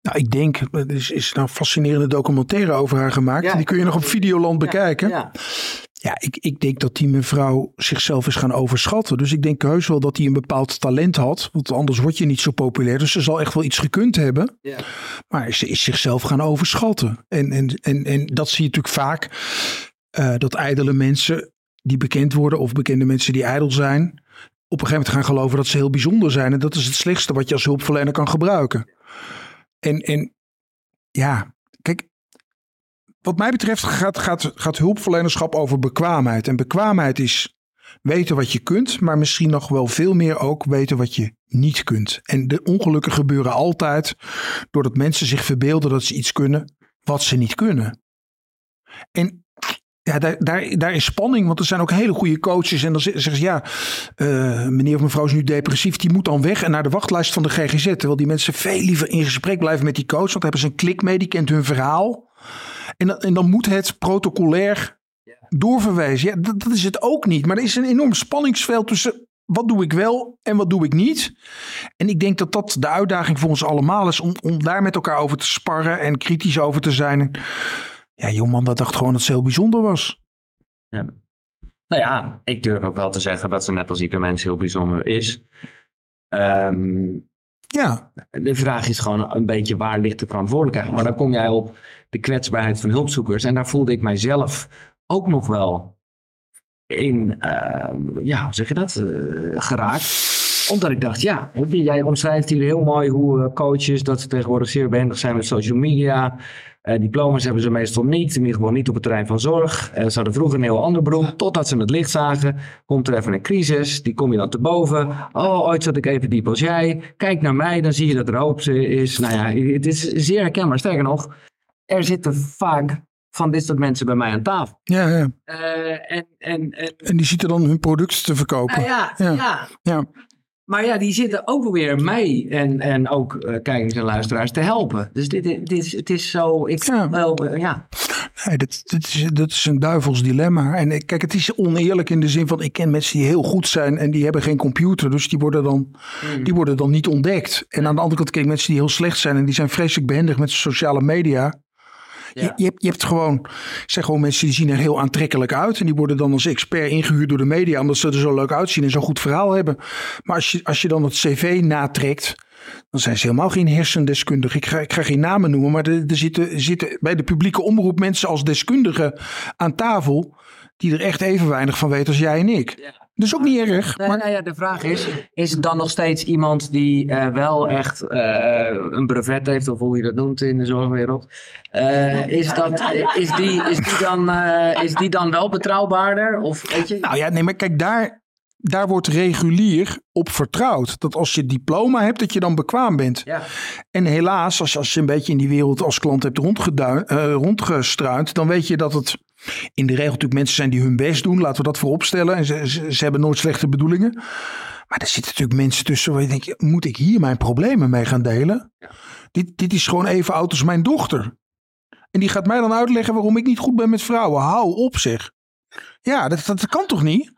Nou, ik denk, er is, is nou een fascinerende documentaire over haar gemaakt. Ja. Die kun je nog op Videoland bekijken. Ja, Ja. ik, ik denk dat die mevrouw zichzelf is gaan overschatten. Dus ik denk heus wel dat hij een bepaald talent had. Want anders word je niet zo populair. Dus ze zal echt wel iets gekund hebben. Ja. Maar ze is zichzelf gaan overschatten. En, en, en, en dat zie je natuurlijk vaak. eh, dat ijdele mensen die bekend worden of bekende mensen die ijdel zijn. Op een gegeven moment gaan geloven dat ze heel bijzonder zijn. En dat is het slechtste wat je als hulpverlener kan gebruiken. En, ja, kijk, wat mij betreft gaat, gaat, gaat hulpverlenerschap over bekwaamheid. En bekwaamheid is weten wat je kunt, maar misschien nog wel veel meer ook weten wat je niet kunt. En de ongelukken gebeuren altijd doordat mensen zich verbeelden dat ze iets kunnen wat ze niet kunnen. En ja, daar, daar, is spanning, want er zijn ook hele goede coaches. En dan zeggen ze, ja, uh, meneer of mevrouw is nu depressief, die moet dan weg en naar de wachtlijst van de GGZ. Terwijl die mensen veel liever in gesprek blijven met die coach, want hebben ze een klik mee, die kent hun verhaal. En, dan, en dan moet het protocolair doorverwijzen. Ja, dat, dat is het ook niet. Maar er is een enorm spanningsveld tussen wat doe ik wel en wat doe ik niet? En ik denk dat dat de uitdaging voor ons allemaal is om, om daar met elkaar over te sparren en kritisch over te zijn. Ja, jongeman, dat dacht gewoon dat het heel bijzonder was. Ja. Nou ja, ik durf ook wel te zeggen dat ze net als ieder mens heel bijzonder is. Ehm, ja. De vraag is gewoon een beetje waar ligt de verantwoordelijkheid. Maar dan kom jij op de kwetsbaarheid van hulpzoekers. En daar voelde ik mijzelf ook nog wel in, uh, ja, hoe zeg je dat, uh, geraakt omdat ik dacht, ja, jij omschrijft hier heel mooi hoe eh, coaches, dat ze tegenwoordig zeer behendig zijn met social media. Uh, diploma's hebben ze meestal niet, in ieder geval niet op het terrein van zorg. Uh, ze hadden vroeger een heel ander beroep, totdat ze het licht zagen. Komt er even een crisis, die kom je dan te boven. Oh, ooit zat ik even diep als jij. Kijk naar mij, dan zie je dat er hoop is. Nou ja, het is zeer herkenbaar. Sterker nog, er zitten vaak van dit soort mensen bij mij aan tafel. Ja, ja. Uh, en, en, en, en die zitten dan hun product te verkopen. ja, ja. ja. ja. Maar ja, die zitten ook weer mij en, en ook uh, kijkers en luisteraars te helpen. Dus dit, dit is, het is zo, ik ja. wel, uh, ja. Nee, dat, dat, is, dat is een duivels dilemma. En kijk, het is oneerlijk in de zin van, ik ken mensen die heel goed zijn en die hebben geen computer. Dus die worden dan, mm. die worden dan niet ontdekt. En aan de andere kant ken ik mensen die heel slecht zijn en die zijn vreselijk behendig met sociale media. Je, je, hebt, je hebt gewoon, zeg gewoon mensen die zien er heel aantrekkelijk uit. En die worden dan als expert ingehuurd door de media. Omdat ze er zo leuk uitzien en zo'n goed verhaal hebben. Maar als je, als je dan het cv natrekt. Dan zijn ze helemaal geen hersendeskundigen. Ik ga, ik ga geen namen noemen. Maar er, er zitten, zitten bij de publieke omroep mensen als deskundigen aan tafel. Die er echt even weinig van weten als jij en ik. Ja. Dus ook niet erg. maar... Nou ja, de vraag is, is het dan nog steeds iemand die uh, wel echt uh, een brevet heeft, of hoe je dat noemt in de zorgwereld? Uh, is, dat, is, die, is, die dan, is die dan wel betrouwbaarder? Of, weet je? Nou ja, nee, maar kijk, daar, daar wordt regulier op vertrouwd. Dat als je diploma hebt, dat je dan bekwaam bent. Ja. En helaas, als je, als je een beetje in die wereld als klant hebt rondgestruind, dan weet je dat het in de regel natuurlijk mensen zijn die hun best doen. Laten we dat vooropstellen. En ze, ze, hebben nooit slechte bedoelingen. Maar er zitten natuurlijk mensen tussen waar je denkt, moet ik hier mijn problemen mee gaan delen? Ja. Dit, dit is gewoon even oud als mijn dochter. En die gaat mij dan uitleggen waarom ik niet goed ben met vrouwen. Hou op zeg. Ja, dat, dat kan toch niet?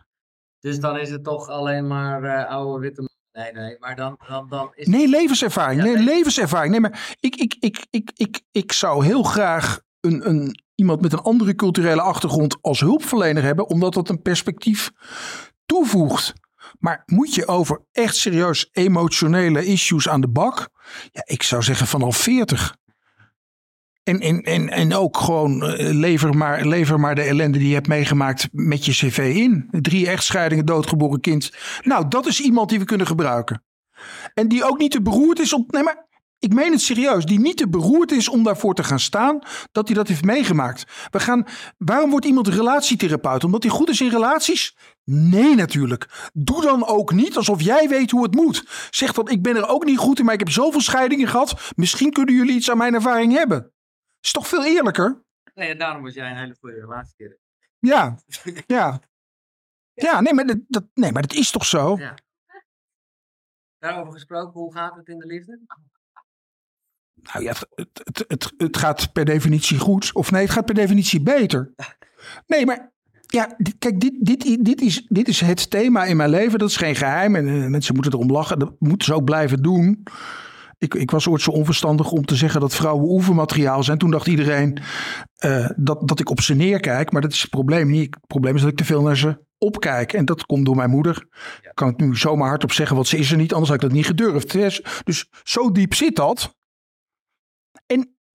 Dus dan is het toch alleen maar uh, oude witte Nee, nee, maar dan, dan, dan is Nee, levenservaring. nee, levenservaring. Nee, maar ik, ik, ik, ik, ik, ik zou heel graag een, een, iemand met een andere culturele achtergrond als hulpverlener hebben, omdat dat een perspectief toevoegt. Maar moet je over echt serieus emotionele issues aan de bak? Ja, ik zou zeggen vanaf 40. En, en, en, en ook gewoon uh, lever, maar, lever maar de ellende die je hebt meegemaakt met je cv in. Drie echtscheidingen, doodgeboren kind. Nou, dat is iemand die we kunnen gebruiken. En die ook niet te beroerd is om. Nee, maar ik meen het serieus, die niet te beroerd is om daarvoor te gaan staan, dat hij dat heeft meegemaakt. We gaan, waarom wordt iemand relatietherapeut? Omdat hij goed is in relaties? Nee, natuurlijk. Doe dan ook niet alsof jij weet hoe het moet. Zeg dan, ik ben er ook niet goed in, maar ik heb zoveel scheidingen gehad. Misschien kunnen jullie iets aan mijn ervaring hebben. Is toch veel eerlijker? Nee, daarom was jij een hele goede relatie. Ja, [laughs] ja. Ja, nee, maar dat, dat, nee, maar dat is toch zo? Ja. Daarover gesproken, hoe gaat het in de liefde? Nou ja, het, het, het, het, gaat per definitie goed. Of nee, het gaat per definitie beter. Nee, maar ja, kijk, dit, dit, dit, is, dit is het thema in mijn leven. Dat is geen geheim. En uh, mensen moeten erom lachen. Dat moeten ze ook blijven doen. Ik, ik was ooit zo onverstandig om te zeggen dat vrouwen oefenmateriaal zijn. Toen dacht iedereen uh, dat, dat ik op ze neerkijk. Maar dat is het probleem niet. Het probleem is dat ik te veel naar ze opkijk. En dat komt door mijn moeder. Ik kan het nu zomaar hardop zeggen, want ze is er niet. Anders had ik dat niet gedurfd. Dus zo diep zit dat.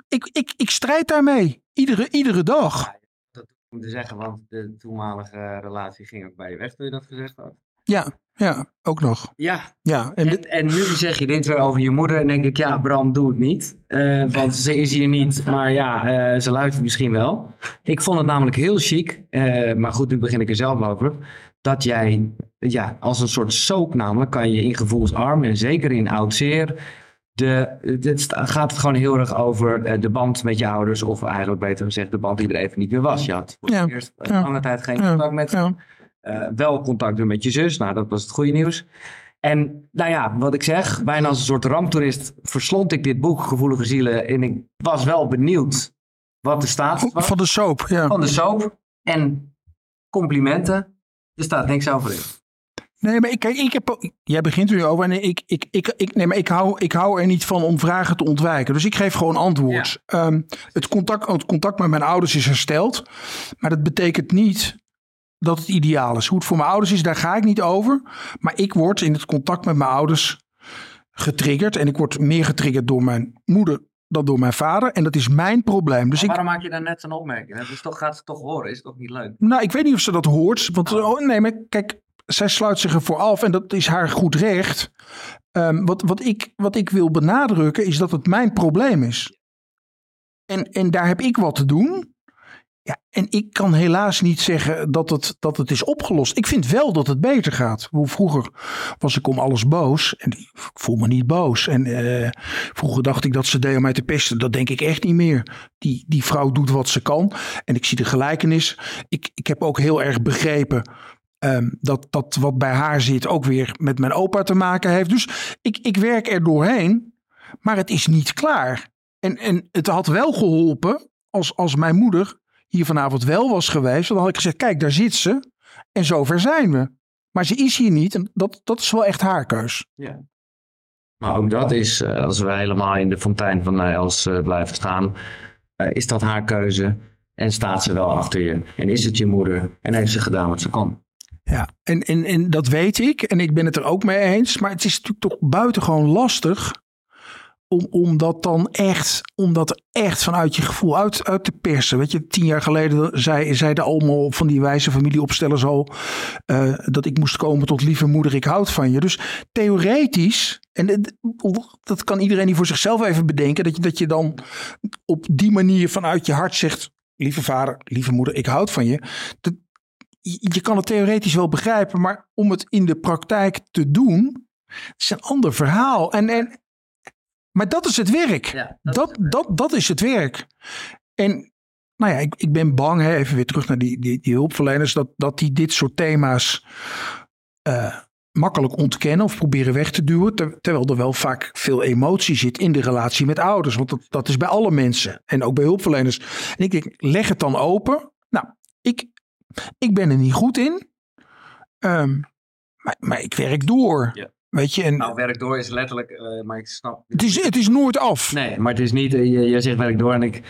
Ik, ik, ik strijd daarmee. Iedere, iedere dag. dat moet ik zeggen, want de toenmalige relatie ging ook bij je weg toen je dat gezegd had. Ja. Ja, ook nog. Ja. ja en, en, en, nu zeg je dit weer over je moeder en denk ik, ja Bram, doe het niet. Uh, want ze is hier niet, maar ja, uh, ze luistert misschien wel. Ik vond het namelijk heel chic, uh, maar goed, nu begin ik er zelf over. Dat jij, ja, als een soort soap namelijk, kan je in gevoelsarm en zeker in oud zeer de, het gaat het gewoon heel erg over de band met je ouders, of eigenlijk beter gezegd, de band die er even niet meer was. Je had voor ja. eerst ja. lange tijd geen contact met ja. Uh, wel contact doen met je zus. Nou, dat was het goede nieuws. En nou ja, wat ik zeg, bijna als een soort ramptoerist verslond ik dit boek, Gevoelige Zielen. En ik was wel benieuwd wat er staat. Van de soap, ja. Van de soap. En complimenten. Er staat niks over in. Nee, maar ik, kijk, ik heb, jij begint er nu over en ik, ik, ik, ik, nee, maar ik, hou, ik hou er niet van om vragen te ontwijken. Dus ik geef gewoon antwoord. Ja. Um, het, contact, het contact met mijn ouders is hersteld. Maar dat betekent niet dat het ideaal is. Hoe het voor mijn ouders is, daar ga ik niet over. Maar ik word in het contact met mijn ouders getriggerd. En ik word meer getriggerd door mijn moeder dan door mijn vader. En dat is mijn probleem. Dus waarom maak je dan net zo'n opmerking? Dat is toch, gaat ze toch horen? Is het toch niet leuk? Nou, ik weet niet of ze dat hoort. Want oh. oh nee, maar kijk, zij sluit zich ervoor af. En dat is haar goed recht. Um, wat, wat, ik, wat ik wil benadrukken is dat het mijn probleem is. En, en daar heb ik wat te doen. Ja, en ik kan helaas niet zeggen dat het, dat het is opgelost. Ik vind wel dat het beter gaat. Vroeger was ik om alles boos. En ik voel me niet boos. En uh, vroeger dacht ik dat ze deed om mij te pesten. Dat denk ik echt niet meer. Die, die vrouw doet wat ze kan. En ik zie de gelijkenis. Ik, ik heb ook heel erg begrepen um, dat, dat wat bij haar zit ook weer met mijn opa te maken heeft. Dus ik, ik werk er doorheen. Maar het is niet klaar. En, en het had wel geholpen als, als mijn moeder hier vanavond wel was geweest, dan had ik gezegd: kijk, daar zit ze. En zover zijn we. Maar ze is hier niet. En dat, dat is wel echt haar keus. Ja. Maar ook dat is, eh, als we helemaal in de fontein van Nijls uh, blijven staan, uh, is dat haar keuze. En staat ze wel achter je. En is het je moeder. En heeft ze gedaan wat ze kon. Ja, en, en, en dat weet ik. En ik ben het er ook mee eens. Maar het is natuurlijk toch buitengewoon lastig om, om dat dan echt, om dat echt vanuit je gevoel uit, uit te persen. Weet je, tien jaar geleden zei, zeiden allemaal van die wijze familieopstellers al uh, dat ik moest komen tot lieve moeder, ik houd van je. Dus theoretisch, en dat kan iedereen die voor zichzelf even bedenken, dat je, dat je dan op die manier vanuit je hart zegt, lieve vader, lieve moeder, ik houd van je. Je kan het theoretisch wel begrijpen, maar om het in de praktijk te doen, is een ander verhaal. En, en maar dat is het werk. dat, dat, dat, dat, is het werk. En nou ja, ik, ik ben bang, hè, even weer terug naar die, die, die hulpverleners, dat, dat die dit soort thema's uh, makkelijk ontkennen of proberen weg te duwen. terwijl er wel vaak veel emotie zit in de relatie met ouders. Want dat, dat is bij alle mensen en ook bij hulpverleners. En ik denk, leg het dan open. Nou, ik, ik ben er niet goed in. Um, maar, maar ik werk door. Ja. Weet je, en, nou, werk door is letterlijk, uh, maar ik snap. Het is, het is nooit af. Nee, maar het is niet, uh, je, je zegt werk door en ik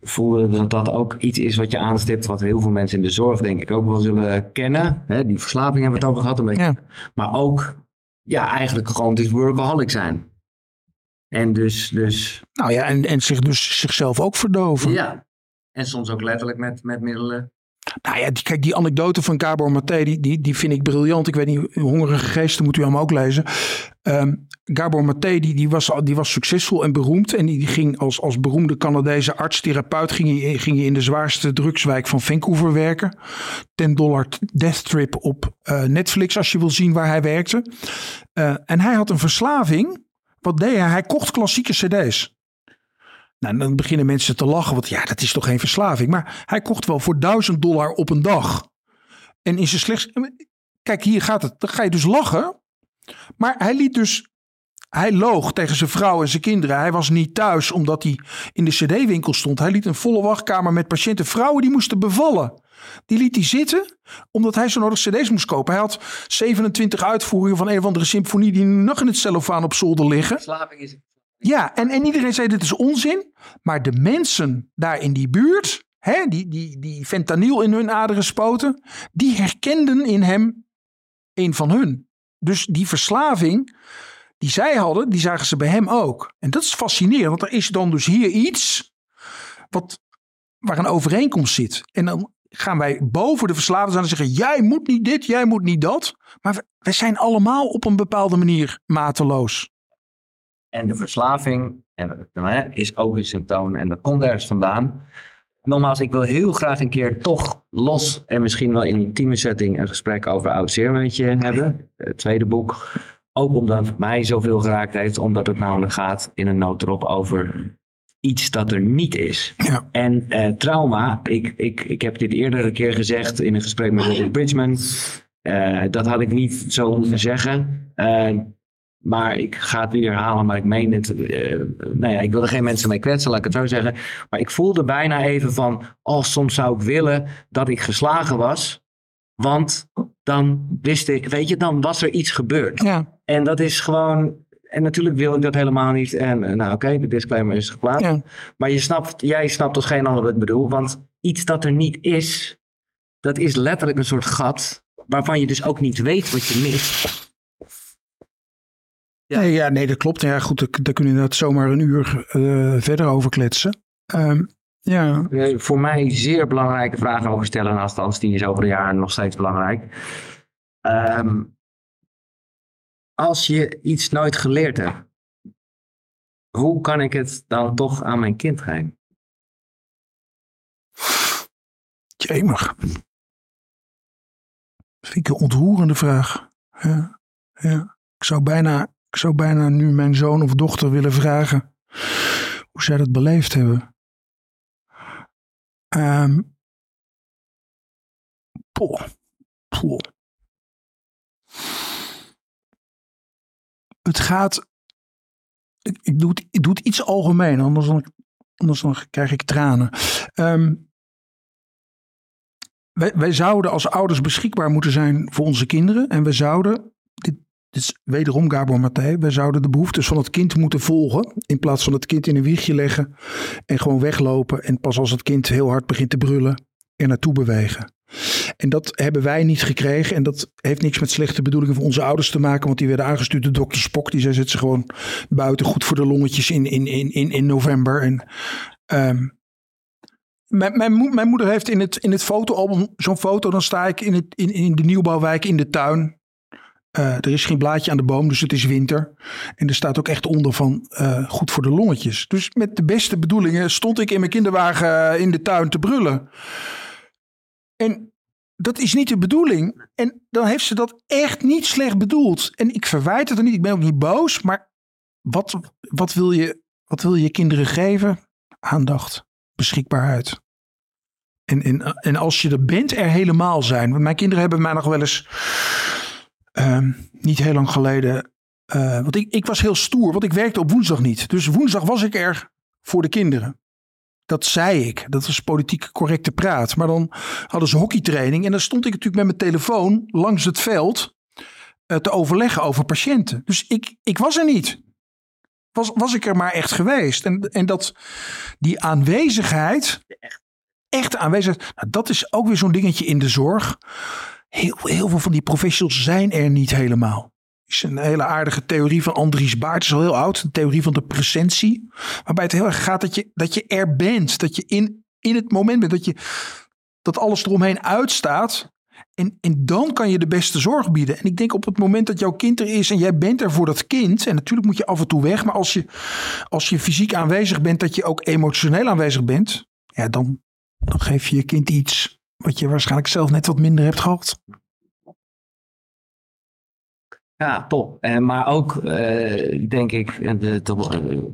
voel dat dat ook iets is wat je aanstipt, wat heel veel mensen in de zorg denk ik ook wel zullen kennen. Hè, die verslaving hebben we het over gehad een beetje. Ja. Maar ook, ja, eigenlijk gewoon het is workaholic zijn. En dus, dus... Nou ja, en, en zich dus zichzelf ook verdoven. Ja, en soms ook letterlijk met, met middelen nou ja, die, kijk, die anekdote van Gabor Maté, die, die, die vind ik briljant. Ik weet niet, Hongerige Geesten moet u allemaal ook lezen. Um, Gabor Maté, die, die, was, die was succesvol en beroemd. En die, ging als, als beroemde Canadese arts-therapeut ging ging in de zwaarste drugswijk van Vancouver werken. 10 dollar death trip op uh, Netflix als je wil zien waar hij werkte. Uh, en hij had een verslaving. Wat deed hij? Hij kocht klassieke cd's. Nou, dan beginnen mensen te lachen, want ja, dat is toch geen verslaving. Maar hij kocht wel voor 1000 dollar op een dag. En in zijn slechts. Kijk, hier gaat het. Dan ga je dus lachen. Maar hij liet dus. Hij loog tegen zijn vrouw en zijn kinderen. Hij was niet thuis omdat hij in de CD-winkel stond. Hij liet een volle wachtkamer met patiënten. Vrouwen die moesten bevallen. Die liet hij zitten omdat hij zo nodig CD's moest kopen. Hij had 27 uitvoeringen van een of andere symfonie die nog in het cellofaan op zolder liggen. Verslaving is ja, en, en iedereen zei dit is onzin. Maar de mensen daar in die buurt, hè, die, die, die fentanyl in hun aderen spoten, die herkenden in hem een van hun. Dus die verslaving die zij hadden, die zagen ze bij hem ook. En dat is fascinerend, want er is dan dus hier iets wat, waar een overeenkomst zit. En dan gaan wij boven de verslaafden staan en zeggen: jij moet niet dit, jij moet niet dat. Maar we zijn allemaal op een bepaalde manier mateloos. En de verslaving en, is ook een symptoom en dat komt ergens vandaan. Nogmaals, ik wil heel graag een keer toch los en misschien wel in een intieme setting een gesprek over oud met je hebben. Het tweede boek. Ook omdat het mij zoveel geraakt heeft, omdat het namelijk gaat in een noodrop over iets dat er niet is. Ja. En uh, trauma, ik, ik, ik heb dit eerder een keer gezegd in een gesprek met Robert Bridgman. Uh, dat had ik niet zo moeten zeggen. Uh, maar ik ga het weer herhalen, maar ik meen het. Uh, nou ja, ik wil er geen mensen mee kwetsen, laat ik het zo zeggen. Maar ik voelde bijna even van, oh, soms zou ik willen dat ik geslagen was. Want dan wist ik, weet je, dan was er iets gebeurd. Ja. En dat is gewoon, en natuurlijk wil ik dat helemaal niet. En uh, nou oké, de disclaimer is geplaatst. Ja. Maar je snapt, jij snapt tot geen ander wat ik bedoel. Want iets dat er niet is, dat is letterlijk een soort gat. Waarvan je dus ook niet weet wat je mist. Ja. Nee, ja, nee, dat klopt. Ja, goed, daar, daar kunnen we inderdaad zomaar een uur uh, verder over kletsen. Um, ja. Voor mij zeer belangrijke vragen over stellen. En althans, die is over een jaar nog steeds belangrijk. Um, als je iets nooit geleerd hebt, hoe kan ik het dan toch aan mijn kind geven? Jemig. Dat vind ik een ontroerende vraag. Ja, ja. Ik zou bijna ik zou bijna nu mijn zoon of dochter willen vragen hoe zij dat beleefd hebben. Um, poh, poh. Het gaat. Ik, doe het, ik doe het iets algemeen, anders dan, anders dan krijg ik tranen. Um, wij, wij zouden als ouders beschikbaar moeten zijn voor onze kinderen. En we zouden dit dus wederom Gabor Maté, we zouden de behoeftes van het kind moeten volgen. In plaats van het kind in een wiegje leggen en gewoon weglopen. En pas als het kind heel hard begint te brullen, er naartoe bewegen. En dat hebben wij niet gekregen. En dat heeft niks met slechte bedoelingen van onze ouders te maken. Want die werden aangestuurd door dokter Spok. Die zei, zet ze gewoon buiten goed voor de longetjes in, in, in, in, in november. En, um, mijn, mijn, mijn, moeder heeft in het, in het fotoalbum zo'n foto. Dan sta ik in, het, in, in de nieuwbouwwijk in de tuin. Uh, er is geen blaadje aan de boom, dus het is winter. En er staat ook echt onder van uh, goed voor de longetjes. Dus met de beste bedoelingen stond ik in mijn kinderwagen eh, in de tuin te brullen. En dat is niet de bedoeling. En dan heeft ze dat echt niet slecht bedoeld. En ik verwijt het er niet, ik ben ook niet boos. Maar wat, wat, wil, je, wat wil je kinderen geven? Aandacht, beschikbaarheid. En, en, en als je er bent, er helemaal zijn. Mijn kinderen hebben mij nog wel eens Ehm, niet heel lang geleden. Uh, want ik, ik was heel stoer, want ik werkte op woensdag niet. Dus woensdag was ik er voor de kinderen. Dat zei ik. Dat was politiek correcte praat. Maar dan hadden ze hockeytraining. En dan stond ik natuurlijk met mijn telefoon langs het veld uh, te overleggen over patiënten. Dus ik, ik was er niet. Was, was ik er maar echt geweest. En, en dat die aanwezigheid, echt aanwezigheid, nou, dat is ook weer zo'n dingetje in de zorg heel, veel van die professionals zijn er niet helemaal. is een hele aardige theorie van Andries Baart. is al heel oud. De theorie van de presentie. Waarbij het heel erg gaat dat je, dat je er bent. Dat je in, in het moment bent. Dat, je, dat alles eromheen uitstaat. En, en dan kan je de beste zorg bieden. En ik denk op het moment dat jouw kind er is en jij bent er voor dat kind. En natuurlijk moet je af en toe weg. Maar als je, als je fysiek aanwezig bent, dat je ook emotioneel aanwezig bent. Ja, dan, dan geef je je kind iets wat je waarschijnlijk zelf net wat minder hebt gehad. Ja, top. En, maar ook uh, denk ik de,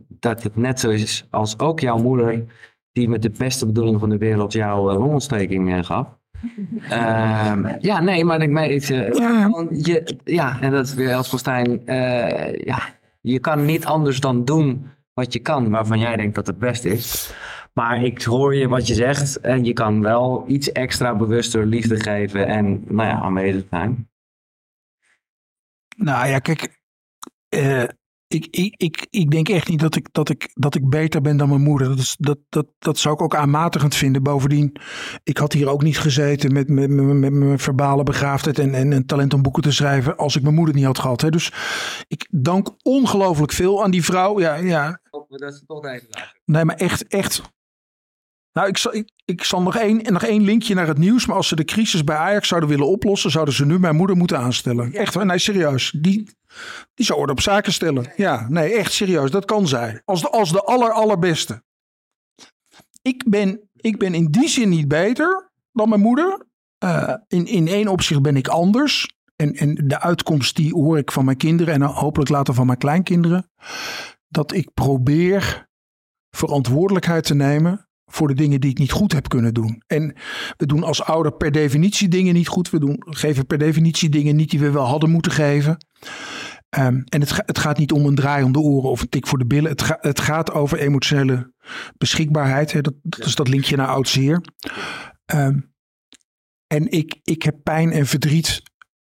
dat het net zo is als ook jouw moeder, die met de beste bedoeling van de wereld jouw uh, longontsteking uh, gaf. [laughs] Ehm, ja, nee, maar ik meen, ja. Je, ja, en dat is weer Els Stijn. ja, je kan niet anders dan doen wat je kan, waarvan jij denkt dat het best is. Maar ik hoor je wat je zegt en je kan wel iets extra bewuster liefde geven en nou ja, aanwezig zijn. Nou ja, kijk, uh, ik, ik, ik, ik denk echt niet dat ik, dat, ik, dat ik beter ben dan mijn moeder. Dat, is, dat, dat, dat zou ik ook aanmatigend vinden. Bovendien, ik had hier ook niet gezeten met, met, met, met mijn verbale begaafdheid en, en een talent om boeken te schrijven als ik mijn moeder niet had gehad. Hè. Dus ik dank ongelooflijk veel aan die vrouw. Ja, ja. Dat is toch even Nee, maar echt, echt Nou, ik zal, ik, ik zal nog, één, nog één linkje naar het nieuws. Maar als ze de crisis bij Ajax zouden willen oplossen, zouden ze nu mijn moeder moeten aanstellen. Echt, nee, serieus. Die, die zou orde op zaken stellen. Ja, nee, echt serieus. Dat kan zij. Als de, als de aller, allerbeste. Ik ben, ik ben in die zin niet beter dan mijn moeder. Uh, in, in één opzicht ben ik anders. En, en de uitkomst die hoor ik van mijn kinderen en hopelijk later van mijn kleinkinderen. Dat ik probeer verantwoordelijkheid te nemen voor de dingen die ik niet goed heb kunnen doen. En we doen als ouder per definitie dingen niet goed. We doen, geven per definitie dingen niet die we wel hadden moeten geven. Um, en het, het, gaat niet om een draai om de oren of een tik voor de billen. Het, ga, het gaat over emotionele beschikbaarheid. Hè. Dat, dat is dat linkje naar oud zeer. Um, en ik, ik heb pijn en verdriet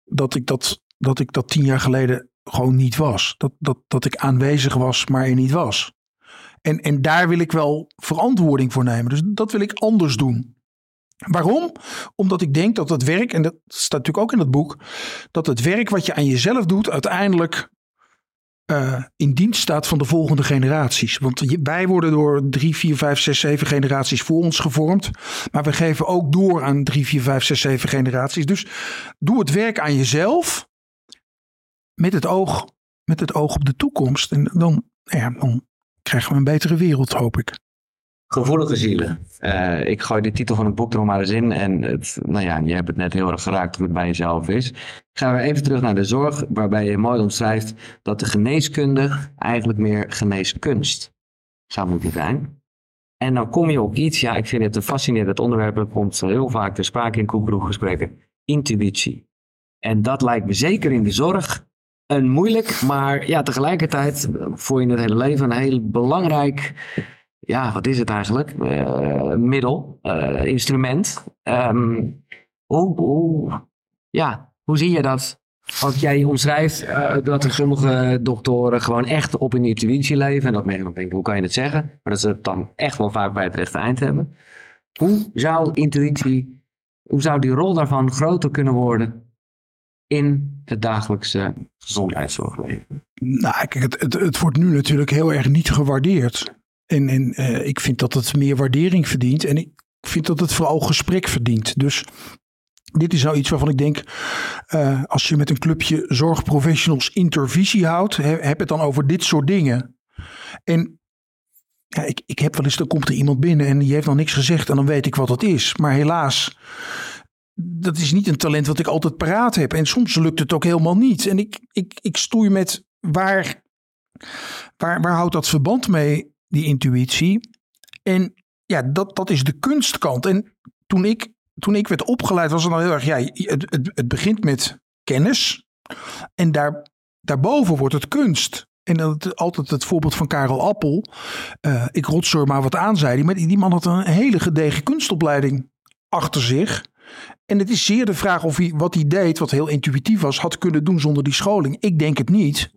dat ik dat, dat ik dat tien jaar geleden gewoon niet was. Dat, dat, dat ik aanwezig was, maar er niet was. En, en daar wil ik wel verantwoording voor nemen. Dus dat wil ik anders doen. Waarom? Omdat ik denk dat het werk, en dat staat natuurlijk ook in het boek, dat het werk wat je aan jezelf doet uiteindelijk uh, in dienst staat van de volgende generaties. Want wij worden door drie, vier, vijf, zes, zeven generaties voor ons gevormd. Maar we geven ook door aan drie, vier, vijf, zes, zeven generaties. Dus doe het werk aan jezelf met het oog, met het oog op de toekomst. En dan, ja, dan krijgen we een betere wereld, hoop ik. Gevoelige zielen. Uh, ik gooi de titel van het boek er nog maar eens in. En het, nou ja, je hebt het net heel erg geraakt hoe het bij jezelf is. Gaan we even terug naar de zorg, waarbij je mooi omschrijft dat de geneeskunde eigenlijk meer geneeskunst zou moeten zijn. En dan kom je op iets, ja, ik vind het een fascinerend onderwerp. Dat komt heel vaak ter sprake in koekroeggesprekken. Intuïtie. En dat lijkt me zeker in de zorg een moeilijk, maar ja, tegelijkertijd voor je het hele leven een heel belangrijk ja, wat is het eigenlijk? Uh, middel, uh, instrument. Um, hoe, ja, hoe zie je dat? Want jij omschrijft dat er sommige doktoren gewoon echt op hun intuïtie leven. En dat mensen dan denken, hoe kan je het zeggen? Maar dat ze het dan echt wel vaak bij het rechte eind hebben. Hoe zou intuïtie, hoe zou die rol daarvan groter kunnen worden in het dagelijkse gezondheidszorgleven? Nou, kijk, het, het, het wordt nu natuurlijk heel erg niet gewaardeerd. En, en uh, ik vind dat het meer waardering verdient. En ik vind dat het vooral gesprek verdient. Dus dit is nou iets waarvan ik denk, uh, als je met een clubje zorgprofessionals intervisie houdt, heb het dan over dit soort dingen. En ja, ik, ik heb wel eens, dan komt er iemand binnen en die heeft nog niks gezegd en dan weet ik wat dat is. Maar helaas, dat is niet een talent wat ik altijd paraat heb. En soms lukt het ook helemaal niet. En ik, ik, ik stoei met waar, waar, waar houdt dat verband mee die intuïtie. En ja, dat, dat is de kunstkant. En toen ik, toen ik werd opgeleid, was het dan heel erg, ja, het, het, het begint met kennis. En daar, daarboven wordt het kunst. En dat altijd het voorbeeld van Karel Appel. Uh, ik rotzooi maar wat aan, zei hij. Maar die, die man had een hele gedegen kunstopleiding achter zich. En het is zeer de vraag of hij wat hij deed, wat heel intuïtief was, had kunnen doen zonder die scholing. Ik denk het niet.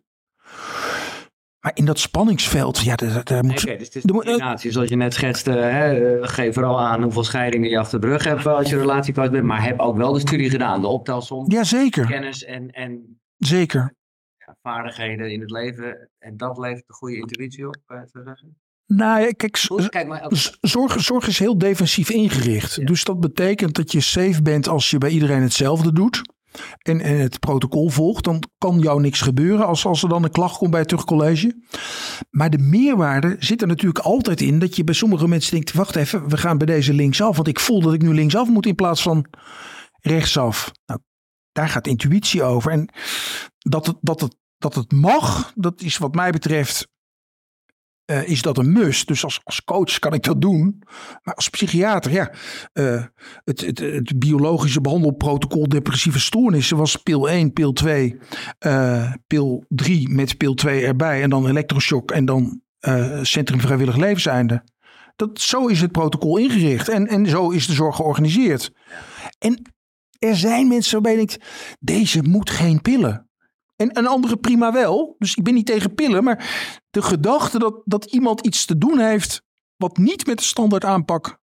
Maar in dat spanningsveld, ja, daar, daar moet... Okay, dus het is een combinatie, zoals je net schetste. Hè, eh, geef vooral aan hoeveel scheidingen je achter de rug hebt als je relatie kwijt bent. Maar heb ook wel de studie gedaan, de optelsom. Ja, zeker. Kennis en, en zeker. Ja, vaardigheden in het leven. En dat levert een goede intuïtie op, eh, te zeggen. Nou ja, kijk, kijk maar, zorg, zorg is heel defensief ingericht. Dus dat betekent dat je safe bent als je bij iedereen hetzelfde doet en, en het protocol volgt, dan kan jou niks gebeuren als, als er dan een klacht komt bij het terugcollege. Maar de meerwaarde zit er natuurlijk altijd in dat je bij sommige mensen denkt, wacht even, we gaan bij deze linksaf, want ik voel dat ik nu linksaf moet in plaats van rechtsaf. Nou, daar gaat intuïtie over. En dat het, dat het, dat het mag, dat is wat mij betreft uh, is dat een must. Dus als, als coach kan ik dat doen. Maar als psychiater, ja. Uh, het, het, het, biologische behandelprotocol depressieve stoornissen was pil 1, pil 2, uh, eh, pil 3 met pil 2 erbij. En dan elektroshock en dan Centrum Vrijwillig Levenseinde. Dat, zo is het protocol ingericht. En, en zo is de zorg georganiseerd. En er zijn mensen waarbij je denkt, deze moet geen pillen. En een andere prima wel. Dus ik ben niet tegen pillen. Maar de gedachte dat, dat iemand iets te doen heeft. wat niet met de standaard aanpak.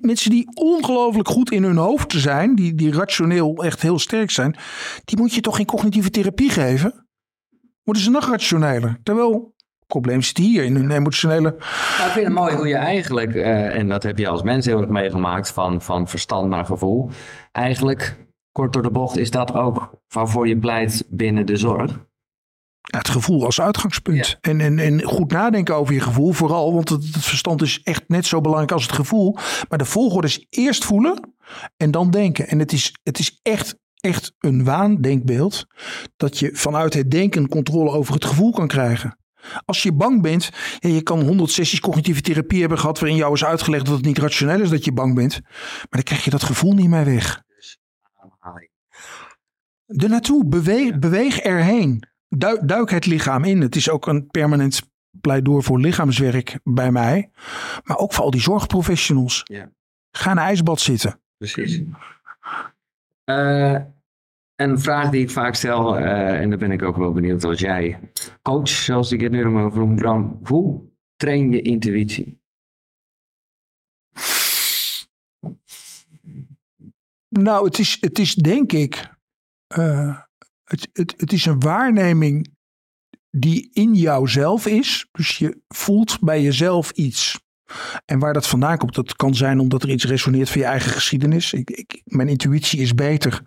Mensen die ongelooflijk goed in hun hoofd zijn. Die, die rationeel echt heel sterk zijn. die moet je toch geen cognitieve therapie geven? Worden ze nog rationeler? Terwijl probleem zit hier in hun emotionele... Nou, ik vind het mooi hoe je eigenlijk, uh, en dat heb je als mens heel erg meegemaakt, van, van verstand naar gevoel. Eigenlijk, kort door de bocht, is dat ook waarvoor je pleit binnen de zorg. het gevoel als uitgangspunt. En, en, en goed nadenken over je gevoel, vooral, want het, het, verstand is echt net zo belangrijk als het gevoel. Maar de volgorde is eerst voelen en dan denken. En het is, het is echt echt een waandenkbeeld dat je vanuit het denken controle over het gevoel kan krijgen. Als je bang bent, ja, je kan 100 sessies cognitieve therapie hebben gehad waarin jou is uitgelegd dat het niet rationeel is dat je bang bent, maar dan krijg je dat gevoel niet meer weg. Er naartoe, beweeg, beweeg erheen. Duik, duik het lichaam in. Het is ook een permanent pleidooi voor lichaamswerk bij mij, maar ook voor al die zorgprofessionals. Ja. Ga in een ijsbad zitten. Precies. Uh, een vraag die ik vaak stel, uh, en daar ben ik ook wel benieuwd als jij coach, zoals ik het nu over Bram, hoe train je intuïtie? Nou, het is, het is denk ik, uh, het, het, het is een waarneming die in jouzelf is. Dus je voelt bij jezelf iets. En waar dat vandaan komt, dat kan zijn omdat er iets resoneert van je eigen geschiedenis. Ik, ik, mijn intuïtie is beter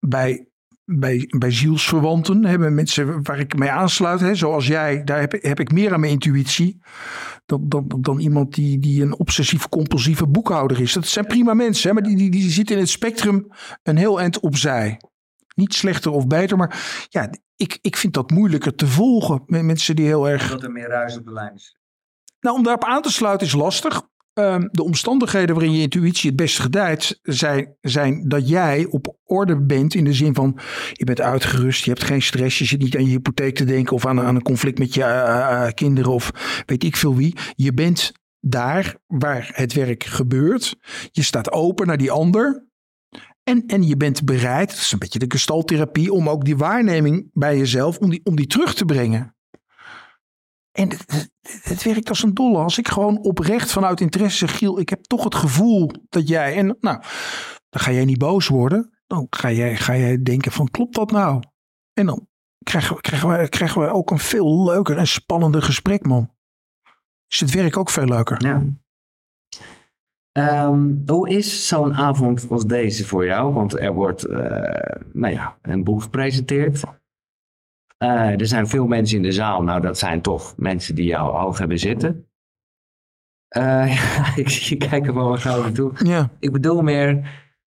bij, bij, bij zielsverwanten. Hè, mensen waar ik mee aansluit, hè, zoals jij. Daar heb, heb ik meer aan mijn intuïtie dan, dan, dan iemand die, die een obsessief-compulsieve boekhouder is. Dat zijn prima mensen, hè, maar die, die, die zitten in het spectrum een heel eind opzij. Niet slechter of beter, maar ja, ik, ik vind dat moeilijker te volgen. Met mensen die heel erg. Dat er meer ruis op de lijn is. Nou, om daarop aan te sluiten is lastig. Ehm, de omstandigheden waarin je intuïtie het beste gedijt zijn, zijn dat jij op orde bent in de zin van je bent uitgerust, je hebt geen stress, je zit niet aan je hypotheek te denken of aan, aan een conflict met je uh, kinderen of weet ik veel wie. Je bent daar waar het werk gebeurt. Je staat open naar die ander. En, en je bent bereid, dat is een beetje de gestaltherapie, om ook die waarneming bij jezelf, om die, om die terug te brengen. En het, het, werkt als een dolle. Als ik gewoon oprecht vanuit interesse zeg, Giel, ik heb toch het gevoel dat jij... En nou, dan ga jij niet boos worden. Dan ga jij, ga jij denken van, klopt dat nou? En dan krijgen we, krijgen, we, krijgen we ook een veel leuker en spannender gesprek, man. Is het werk ook veel leuker. Ja. Ehm, hoe is zo'n avond als deze voor jou? Want er wordt, uh, nou ja, een boek gepresenteerd. Uh, er zijn veel mensen in de zaal. Nou, dat zijn toch mensen die jou hoog hebben zitten. Uh, [laughs] ja, ik zie je kijken van waar gaan we naartoe. Ja. Ik bedoel meer...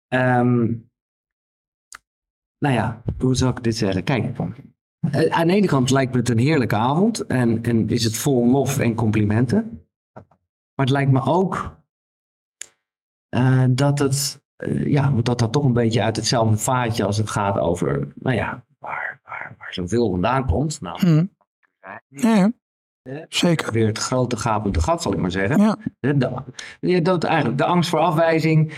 Um, nou ja, hoe zou ik dit zeggen? Kijk, aan de ene kant lijkt me het een heerlijke avond. En, en is het vol lof en complimenten. Maar het lijkt me ook dat het... ja, dat dat toch een beetje uit hetzelfde vaatje als het gaat over... Nou ja, zoveel vandaan komt. Nou, hmm. ja, zeker. Weer het grote gapende gat, zal ik maar zeggen. Ja. De, dat eigenlijk, de angst voor afwijzing,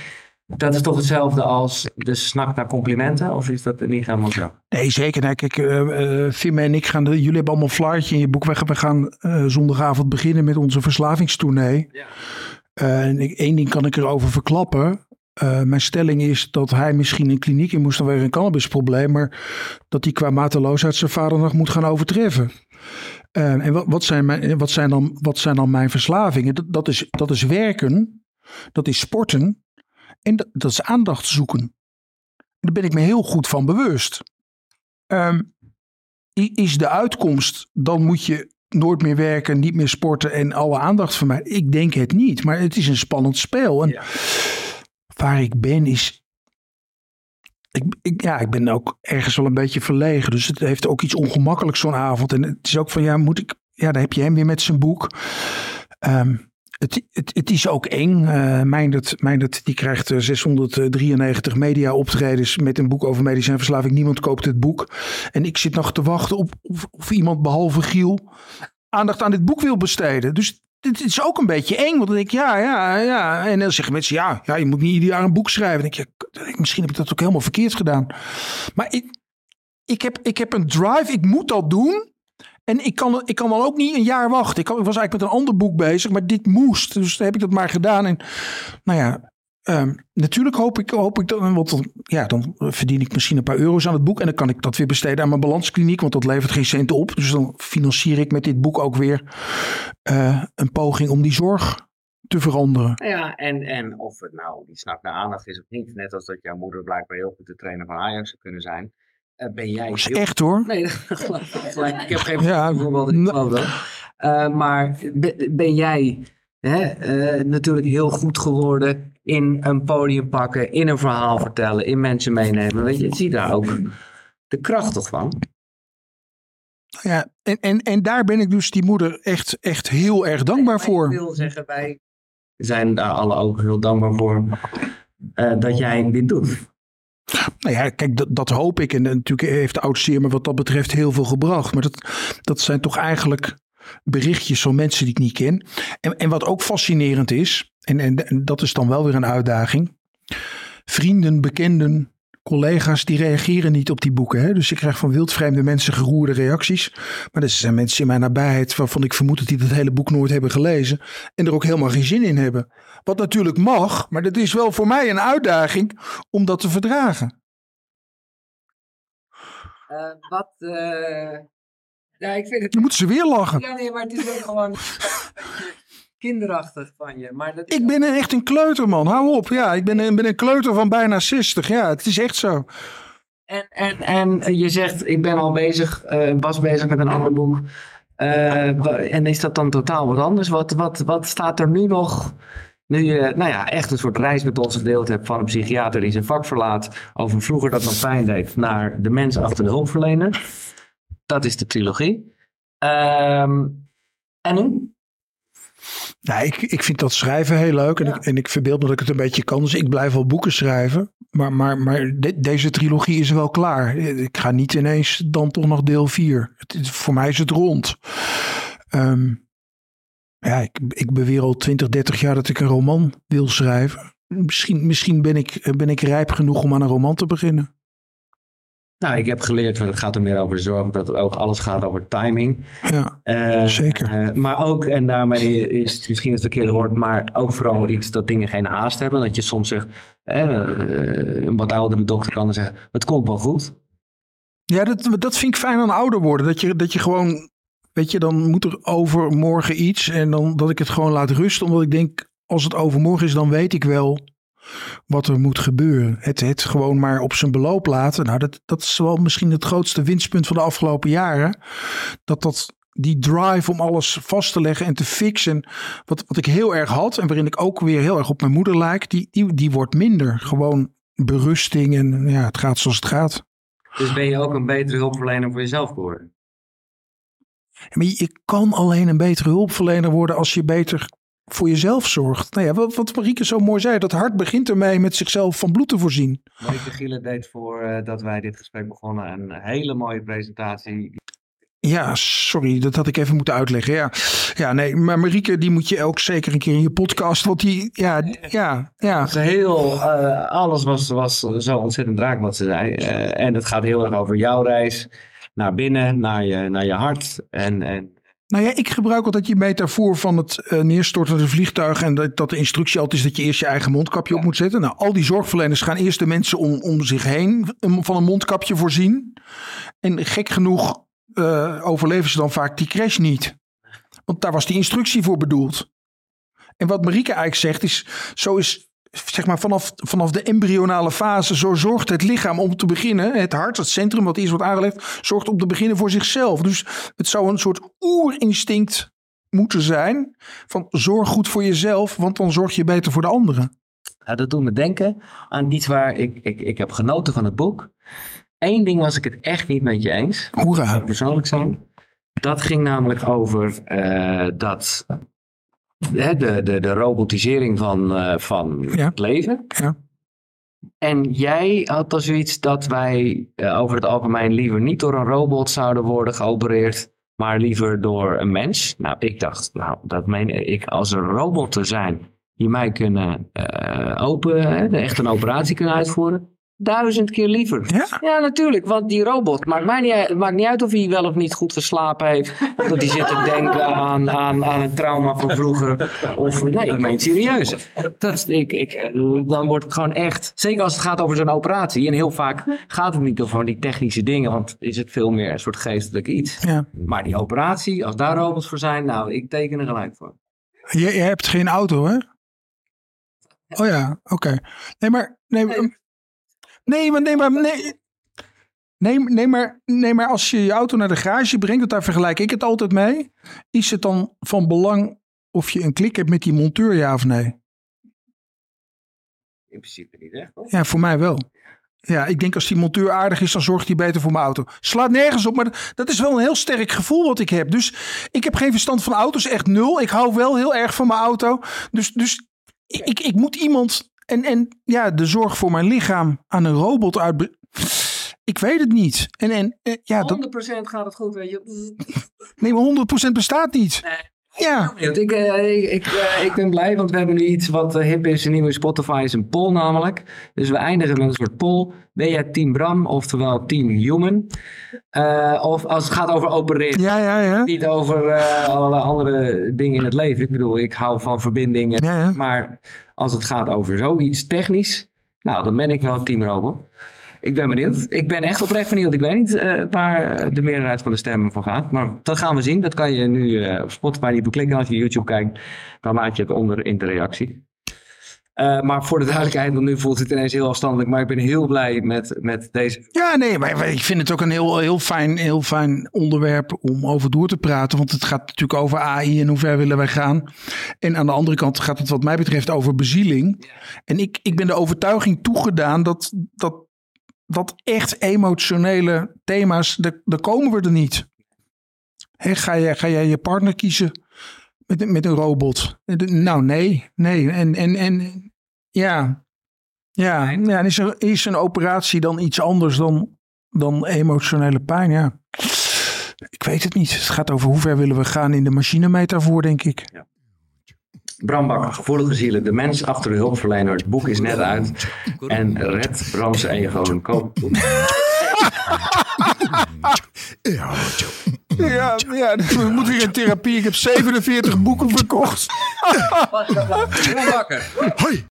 dat is toch hetzelfde als de snak naar complimenten? Of is dat niet helemaal zo? Nee, zeker. Nee, kijk, uh, en ik gaan, de, jullie hebben allemaal flyertje in je boek weg. We gaan uh, zondagavond beginnen met onze verslavingstournee. Ja. En één ding kan ik erover verklappen. Uh, mijn stelling is dat hij misschien een kliniek in moest vanwege een cannabisprobleem, maar dat hij qua mateloosheid zijn vader nog moet gaan overtreffen. En wat, wat, zijn mijn, wat, zijn dan, wat zijn dan mijn verslavingen? Dat, is, dat is werken, dat is sporten en dat, is aandacht zoeken. Daar ben ik me heel goed van bewust. Um, is de uitkomst, dan moet je nooit meer werken, niet meer sporten en alle aandacht van mij. Ik denk het niet, maar het is een spannend spel. En, ja waar ik ben is. Ik, ja, ik ben ook ergens wel een beetje verlegen. Dus het heeft ook iets ongemakkelijks zo'n avond. En het is ook van ja, moet ik. Ja, daar heb je hem weer met zijn boek. Um, het, het, is ook eng. Uh, Meindert, Meindert die krijgt 693 eh, media optredens met een boek over medicijnverslaving. Niemand koopt het boek. En ik zit nog te wachten op of, of iemand behalve Giel aandacht aan dit boek wil besteden. Dus het is ook een beetje eng. Want dan denk ik, ja, ja, ja. En dan zeggen mensen, ja, ja je moet niet ieder jaar een boek schrijven. Dan denk je, misschien heb ik dat ook helemaal verkeerd gedaan. Maar ik, ik, heb, ik heb een drive, ik moet dat doen. En ik kan, ik kan dan ook niet een jaar wachten. Ik, ik was eigenlijk met een ander boek bezig, maar dit moest. Dus heb ik dat maar gedaan. En nou ja, Ehm, natuurlijk hoop ik, hoop ik dan, want dan, ja, dan verdien ik misschien een paar euro's aan het boek. En dan kan ik dat weer besteden aan mijn balanskliniek, want dat levert geen cent op. Dus dan financier ik met dit boek ook weer uh, een poging om die zorg te veranderen. Ja, en, en of het nou die snap naar aandacht is of niet. Net als dat jouw moeder blijkbaar heel goed de trainer van Ajax zou kunnen zijn. Uh, ben jij. Dat is echt hoor. Nee, [laughs] gelijk. Ik heb geen ja, voorbeeld. Ik geloof dat. Uh, maar ben jij hè, uh, natuurlijk heel goed geworden in een podium pakken, in een verhaal vertellen, in mensen meenemen. Weet je, zie daar ook de kracht toch van. Ja, en, en, en daar ben ik dus die moeder echt, echt heel erg dankbaar voor. Ik wil zeggen, wij zijn daar alle ook heel dankbaar voor uh, dat jij dit doet. Nou ja, kijk, dat, hoop ik. En natuurlijk heeft de oud me wat dat betreft heel veel gebracht. Maar dat, dat zijn toch eigenlijk berichtjes van mensen die ik niet ken. En, en wat ook fascinerend is, en, en, dat is dan wel weer een uitdaging. Vrienden, bekenden, collega's die reageren niet op die boeken. Hè? Dus ik krijg van wildvreemde mensen geroerde reacties. Maar er zijn mensen in mijn nabijheid waarvan ik vermoed dat die het hele boek nooit hebben gelezen. En er ook helemaal geen zin in hebben. Wat natuurlijk mag, maar dat is wel voor mij een uitdaging om dat te verdragen. Uh, wat, uh, ja, ik vind het... Dan moeten ze weer lachen. Ja, nee, maar het is ook gewoon [laughs] kinderachtig van je. Maar dat ik ben echt een kleuterman, hou op. Ja, ik ben, een, ben een kleuter van bijna 60. Ja, het is echt zo. En, en, en je zegt, ik ben al bezig, uh, was bezig met een ander boek. Uh, en is dat dan totaal wat anders? Wat, wat, wat staat er nu nog? Nu je nou ja, echt een soort reis met ons gedeeld hebt van een psychiater die zijn vak verlaat. Over vroeger dat nog pijn deed naar de mens achter de hulpverlener. Dat is de trilogie. Um, en nu? Nou, ik, ik vind dat schrijven heel leuk. En, ik, en ik verbeeld me dat ik het een beetje kan. Dus ik blijf wel boeken schrijven. Maar, maar, maar deze trilogie is wel klaar. Ik ga niet ineens dan toch nog deel 4. Het, voor mij is het rond. Um, ja, ik, ik beweer al 20, 30 jaar dat ik een roman wil schrijven. Misschien, misschien ben, ik, ben ik rijp genoeg om aan een roman te beginnen. Nou, ik heb geleerd, het gaat er meer over zorg, dat het ook alles gaat over timing. Ja, uh, zeker. Uh, maar ook, en daarmee is het misschien het verkeerde woord, maar ook vooral iets dat dingen geen haast hebben. Dat je soms zegt, uh, een wat oudere dokter kan dan zeggen, het komt wel goed. Ja, dat, dat vind ik fijn aan ouder worden. Dat je, dat je gewoon, weet je, dan moet er overmorgen iets. En dan dat ik het gewoon laat rusten, omdat ik denk, als het overmorgen is, dan weet ik wel wat er moet gebeuren. Het, het gewoon maar op zijn beloop laten. Nou, dat, dat is wel misschien het grootste winstpunt van de afgelopen jaren. Dat dat die drive om alles vast te leggen en te fixen. Wat, wat ik heel erg had en waarin ik ook weer heel erg op mijn moeder lijk. Die, die, die wordt minder. Gewoon berusting en ja, het gaat zoals het gaat. Dus ben je ook een betere hulpverlener voor jezelf geworden? Maar je kan alleen een betere hulpverlener worden als je beter voor jezelf zorgt. Nou ja, wat, wat Marieke zo mooi zei, dat hart begint ermee met zichzelf van bloed te voorzien. Marieke Gielen deed voor uh, dat wij dit gesprek begonnen een hele mooie presentatie. Ja, sorry, dat had ik even moeten uitleggen. Ja, ja nee, maar Marieke, die moet je ook zeker een keer in je podcast. Want die, ja, ja, ja. Heel, uh, alles was, was zo ontzettend raak wat ze zei. Uh, en het gaat heel erg over jouw reis naar binnen, naar je, naar je hart. En, en nou ja, ik gebruik altijd je metafoor van het uh, neerstortende vliegtuig. En dat, dat de instructie altijd is dat je eerst je eigen mondkapje op moet zetten. Nou, al die zorgverleners gaan eerst de mensen om, om zich heen van een mondkapje voorzien. En gek genoeg uh, overleven ze dan vaak die crash niet. Want daar was die instructie voor bedoeld. En wat Marieke eigenlijk zegt is, zo is zeg maar vanaf, vanaf de embryonale fase, zo zorgt het lichaam om te beginnen, het hart, het centrum wat eerst wordt aangelegd, zorgt om te beginnen voor zichzelf. Dus het zou een soort oerinstinct moeten zijn van zorg goed voor jezelf, want dan zorg je beter voor de anderen. Ja, dat doet me denken aan iets waar ik, ik, ik heb genoten van het boek. Eén ding was ik het echt niet met je eens. Hoera. Persoonlijk zijn. Dat ging namelijk over uh, dat de, de, de robotisering van, uh, van het leven. Ja. En jij had dan zoiets dat wij uh, over het algemeen liever niet door een robot zouden worden geopereerd, maar liever door een mens. Nou, ik dacht, nou, dat meen ik als er robotten zijn die mij kunnen uh, open, hè, echt een operatie kunnen uitvoeren. Duizend keer liever. Ja? Ja, natuurlijk. Want die robot, maakt, mij niet, uit- het maakt niet uit of hij wel of niet goed geslapen heeft. Of dat hij zit te denken aan, aan, aan een trauma van vroeger. Of nee, ik meen het serieus. Dat, ik, ik, eh, dan wordt het gewoon echt, zeker als het gaat over zo'n operatie. En heel vaak gaat het niet over die technische dingen. Want is het veel meer een soort geestelijk iets. Ja. Maar die operatie, als daar robots voor zijn, nou, ik teken er gelijk voor. Je, je hebt geen auto, hè? Oh ja, oké. Nee, maar... Nee, maar- nee, maar... Nee, maar nee, nee, nee, maar, nee, maar als je je auto naar de garage brengt, want daar vergelijk ik het altijd mee. Is het dan van belang of je een klik hebt met die monteur, ja of nee? In principe niet, hè? toch? Ja, voor mij wel. Ja, ik denk als die monteur aardig is, dan zorgt hij beter voor mijn auto. Slaat nergens op, maar dat is wel een heel sterk gevoel wat ik heb. Dus ik heb geen verstand van auto's, echt nul. Ik hou wel heel erg van mijn auto. Dus, dus ik, ik moet iemand... En, en ja, de zorg voor mijn lichaam aan een robot uit... Ik weet het niet. En, en eh, ja, dat, 100% gaat het goed, weet je. [laughs] nee, maar 100% bestaat niet. Ja. Ik, eh, ik, ik, eh, ik ben blij, want we hebben nu iets wat hip is. Een nieuwe Spotify is een poll namelijk. Dus we eindigen met een soort poll. Ben jij team Bram, oftewel team Human? Eh, of als het gaat over opereren. ja, ja, ja. Niet over eh, allerlei andere dingen in het leven. Ik bedoel, ik hou van verbindingen. Ja, ja. Maar als het gaat over zoiets technisch, nou, dan ben ik wel team Robot. Ik ben benieuwd. Ik ben echt oprecht benieuwd. Ik weet niet eh, waar de meerderheid van de stemmen voor gaat. Maar dat gaan we zien. Dat kan je nu eh, op Spotify niet beklikken. Als je YouTube kijkt, dan maak je het onder in de reactie. Eh, maar voor de duidelijkheid, want nu voelt het ineens heel afstandelijk. Maar ik ben heel blij met, met deze. Ja, nee, maar ik vind het ook een heel, heel, fijn, heel fijn onderwerp om over door te praten. Want het gaat natuurlijk over AI en hoe ver willen wij gaan. En aan de andere kant gaat het wat mij betreft over bezieling. En ik, ik ben de overtuiging toegedaan dat, dat, dat echt emotionele thema's, daar, komen we er niet. Hè, ga, jij, ga jij je partner kiezen met, een- met een robot? Nou, nee, nee. En, en, en ja, ja, ja en is, er, is een operatie dan iets anders dan, dan emotionele pijn? Ja. Ik weet het niet. Het gaat over hoe ver willen we gaan in de machinemetafoor, denk ik. Bram Bakker, Gevoelige Zielen, de mens achter de hulpverlener. Het boek is net uit. En red Brams ego en koop. [laughs] Ja, ja, we moeten weer in therapie. Ik heb 47 boeken verkocht. Bakker. Hoi,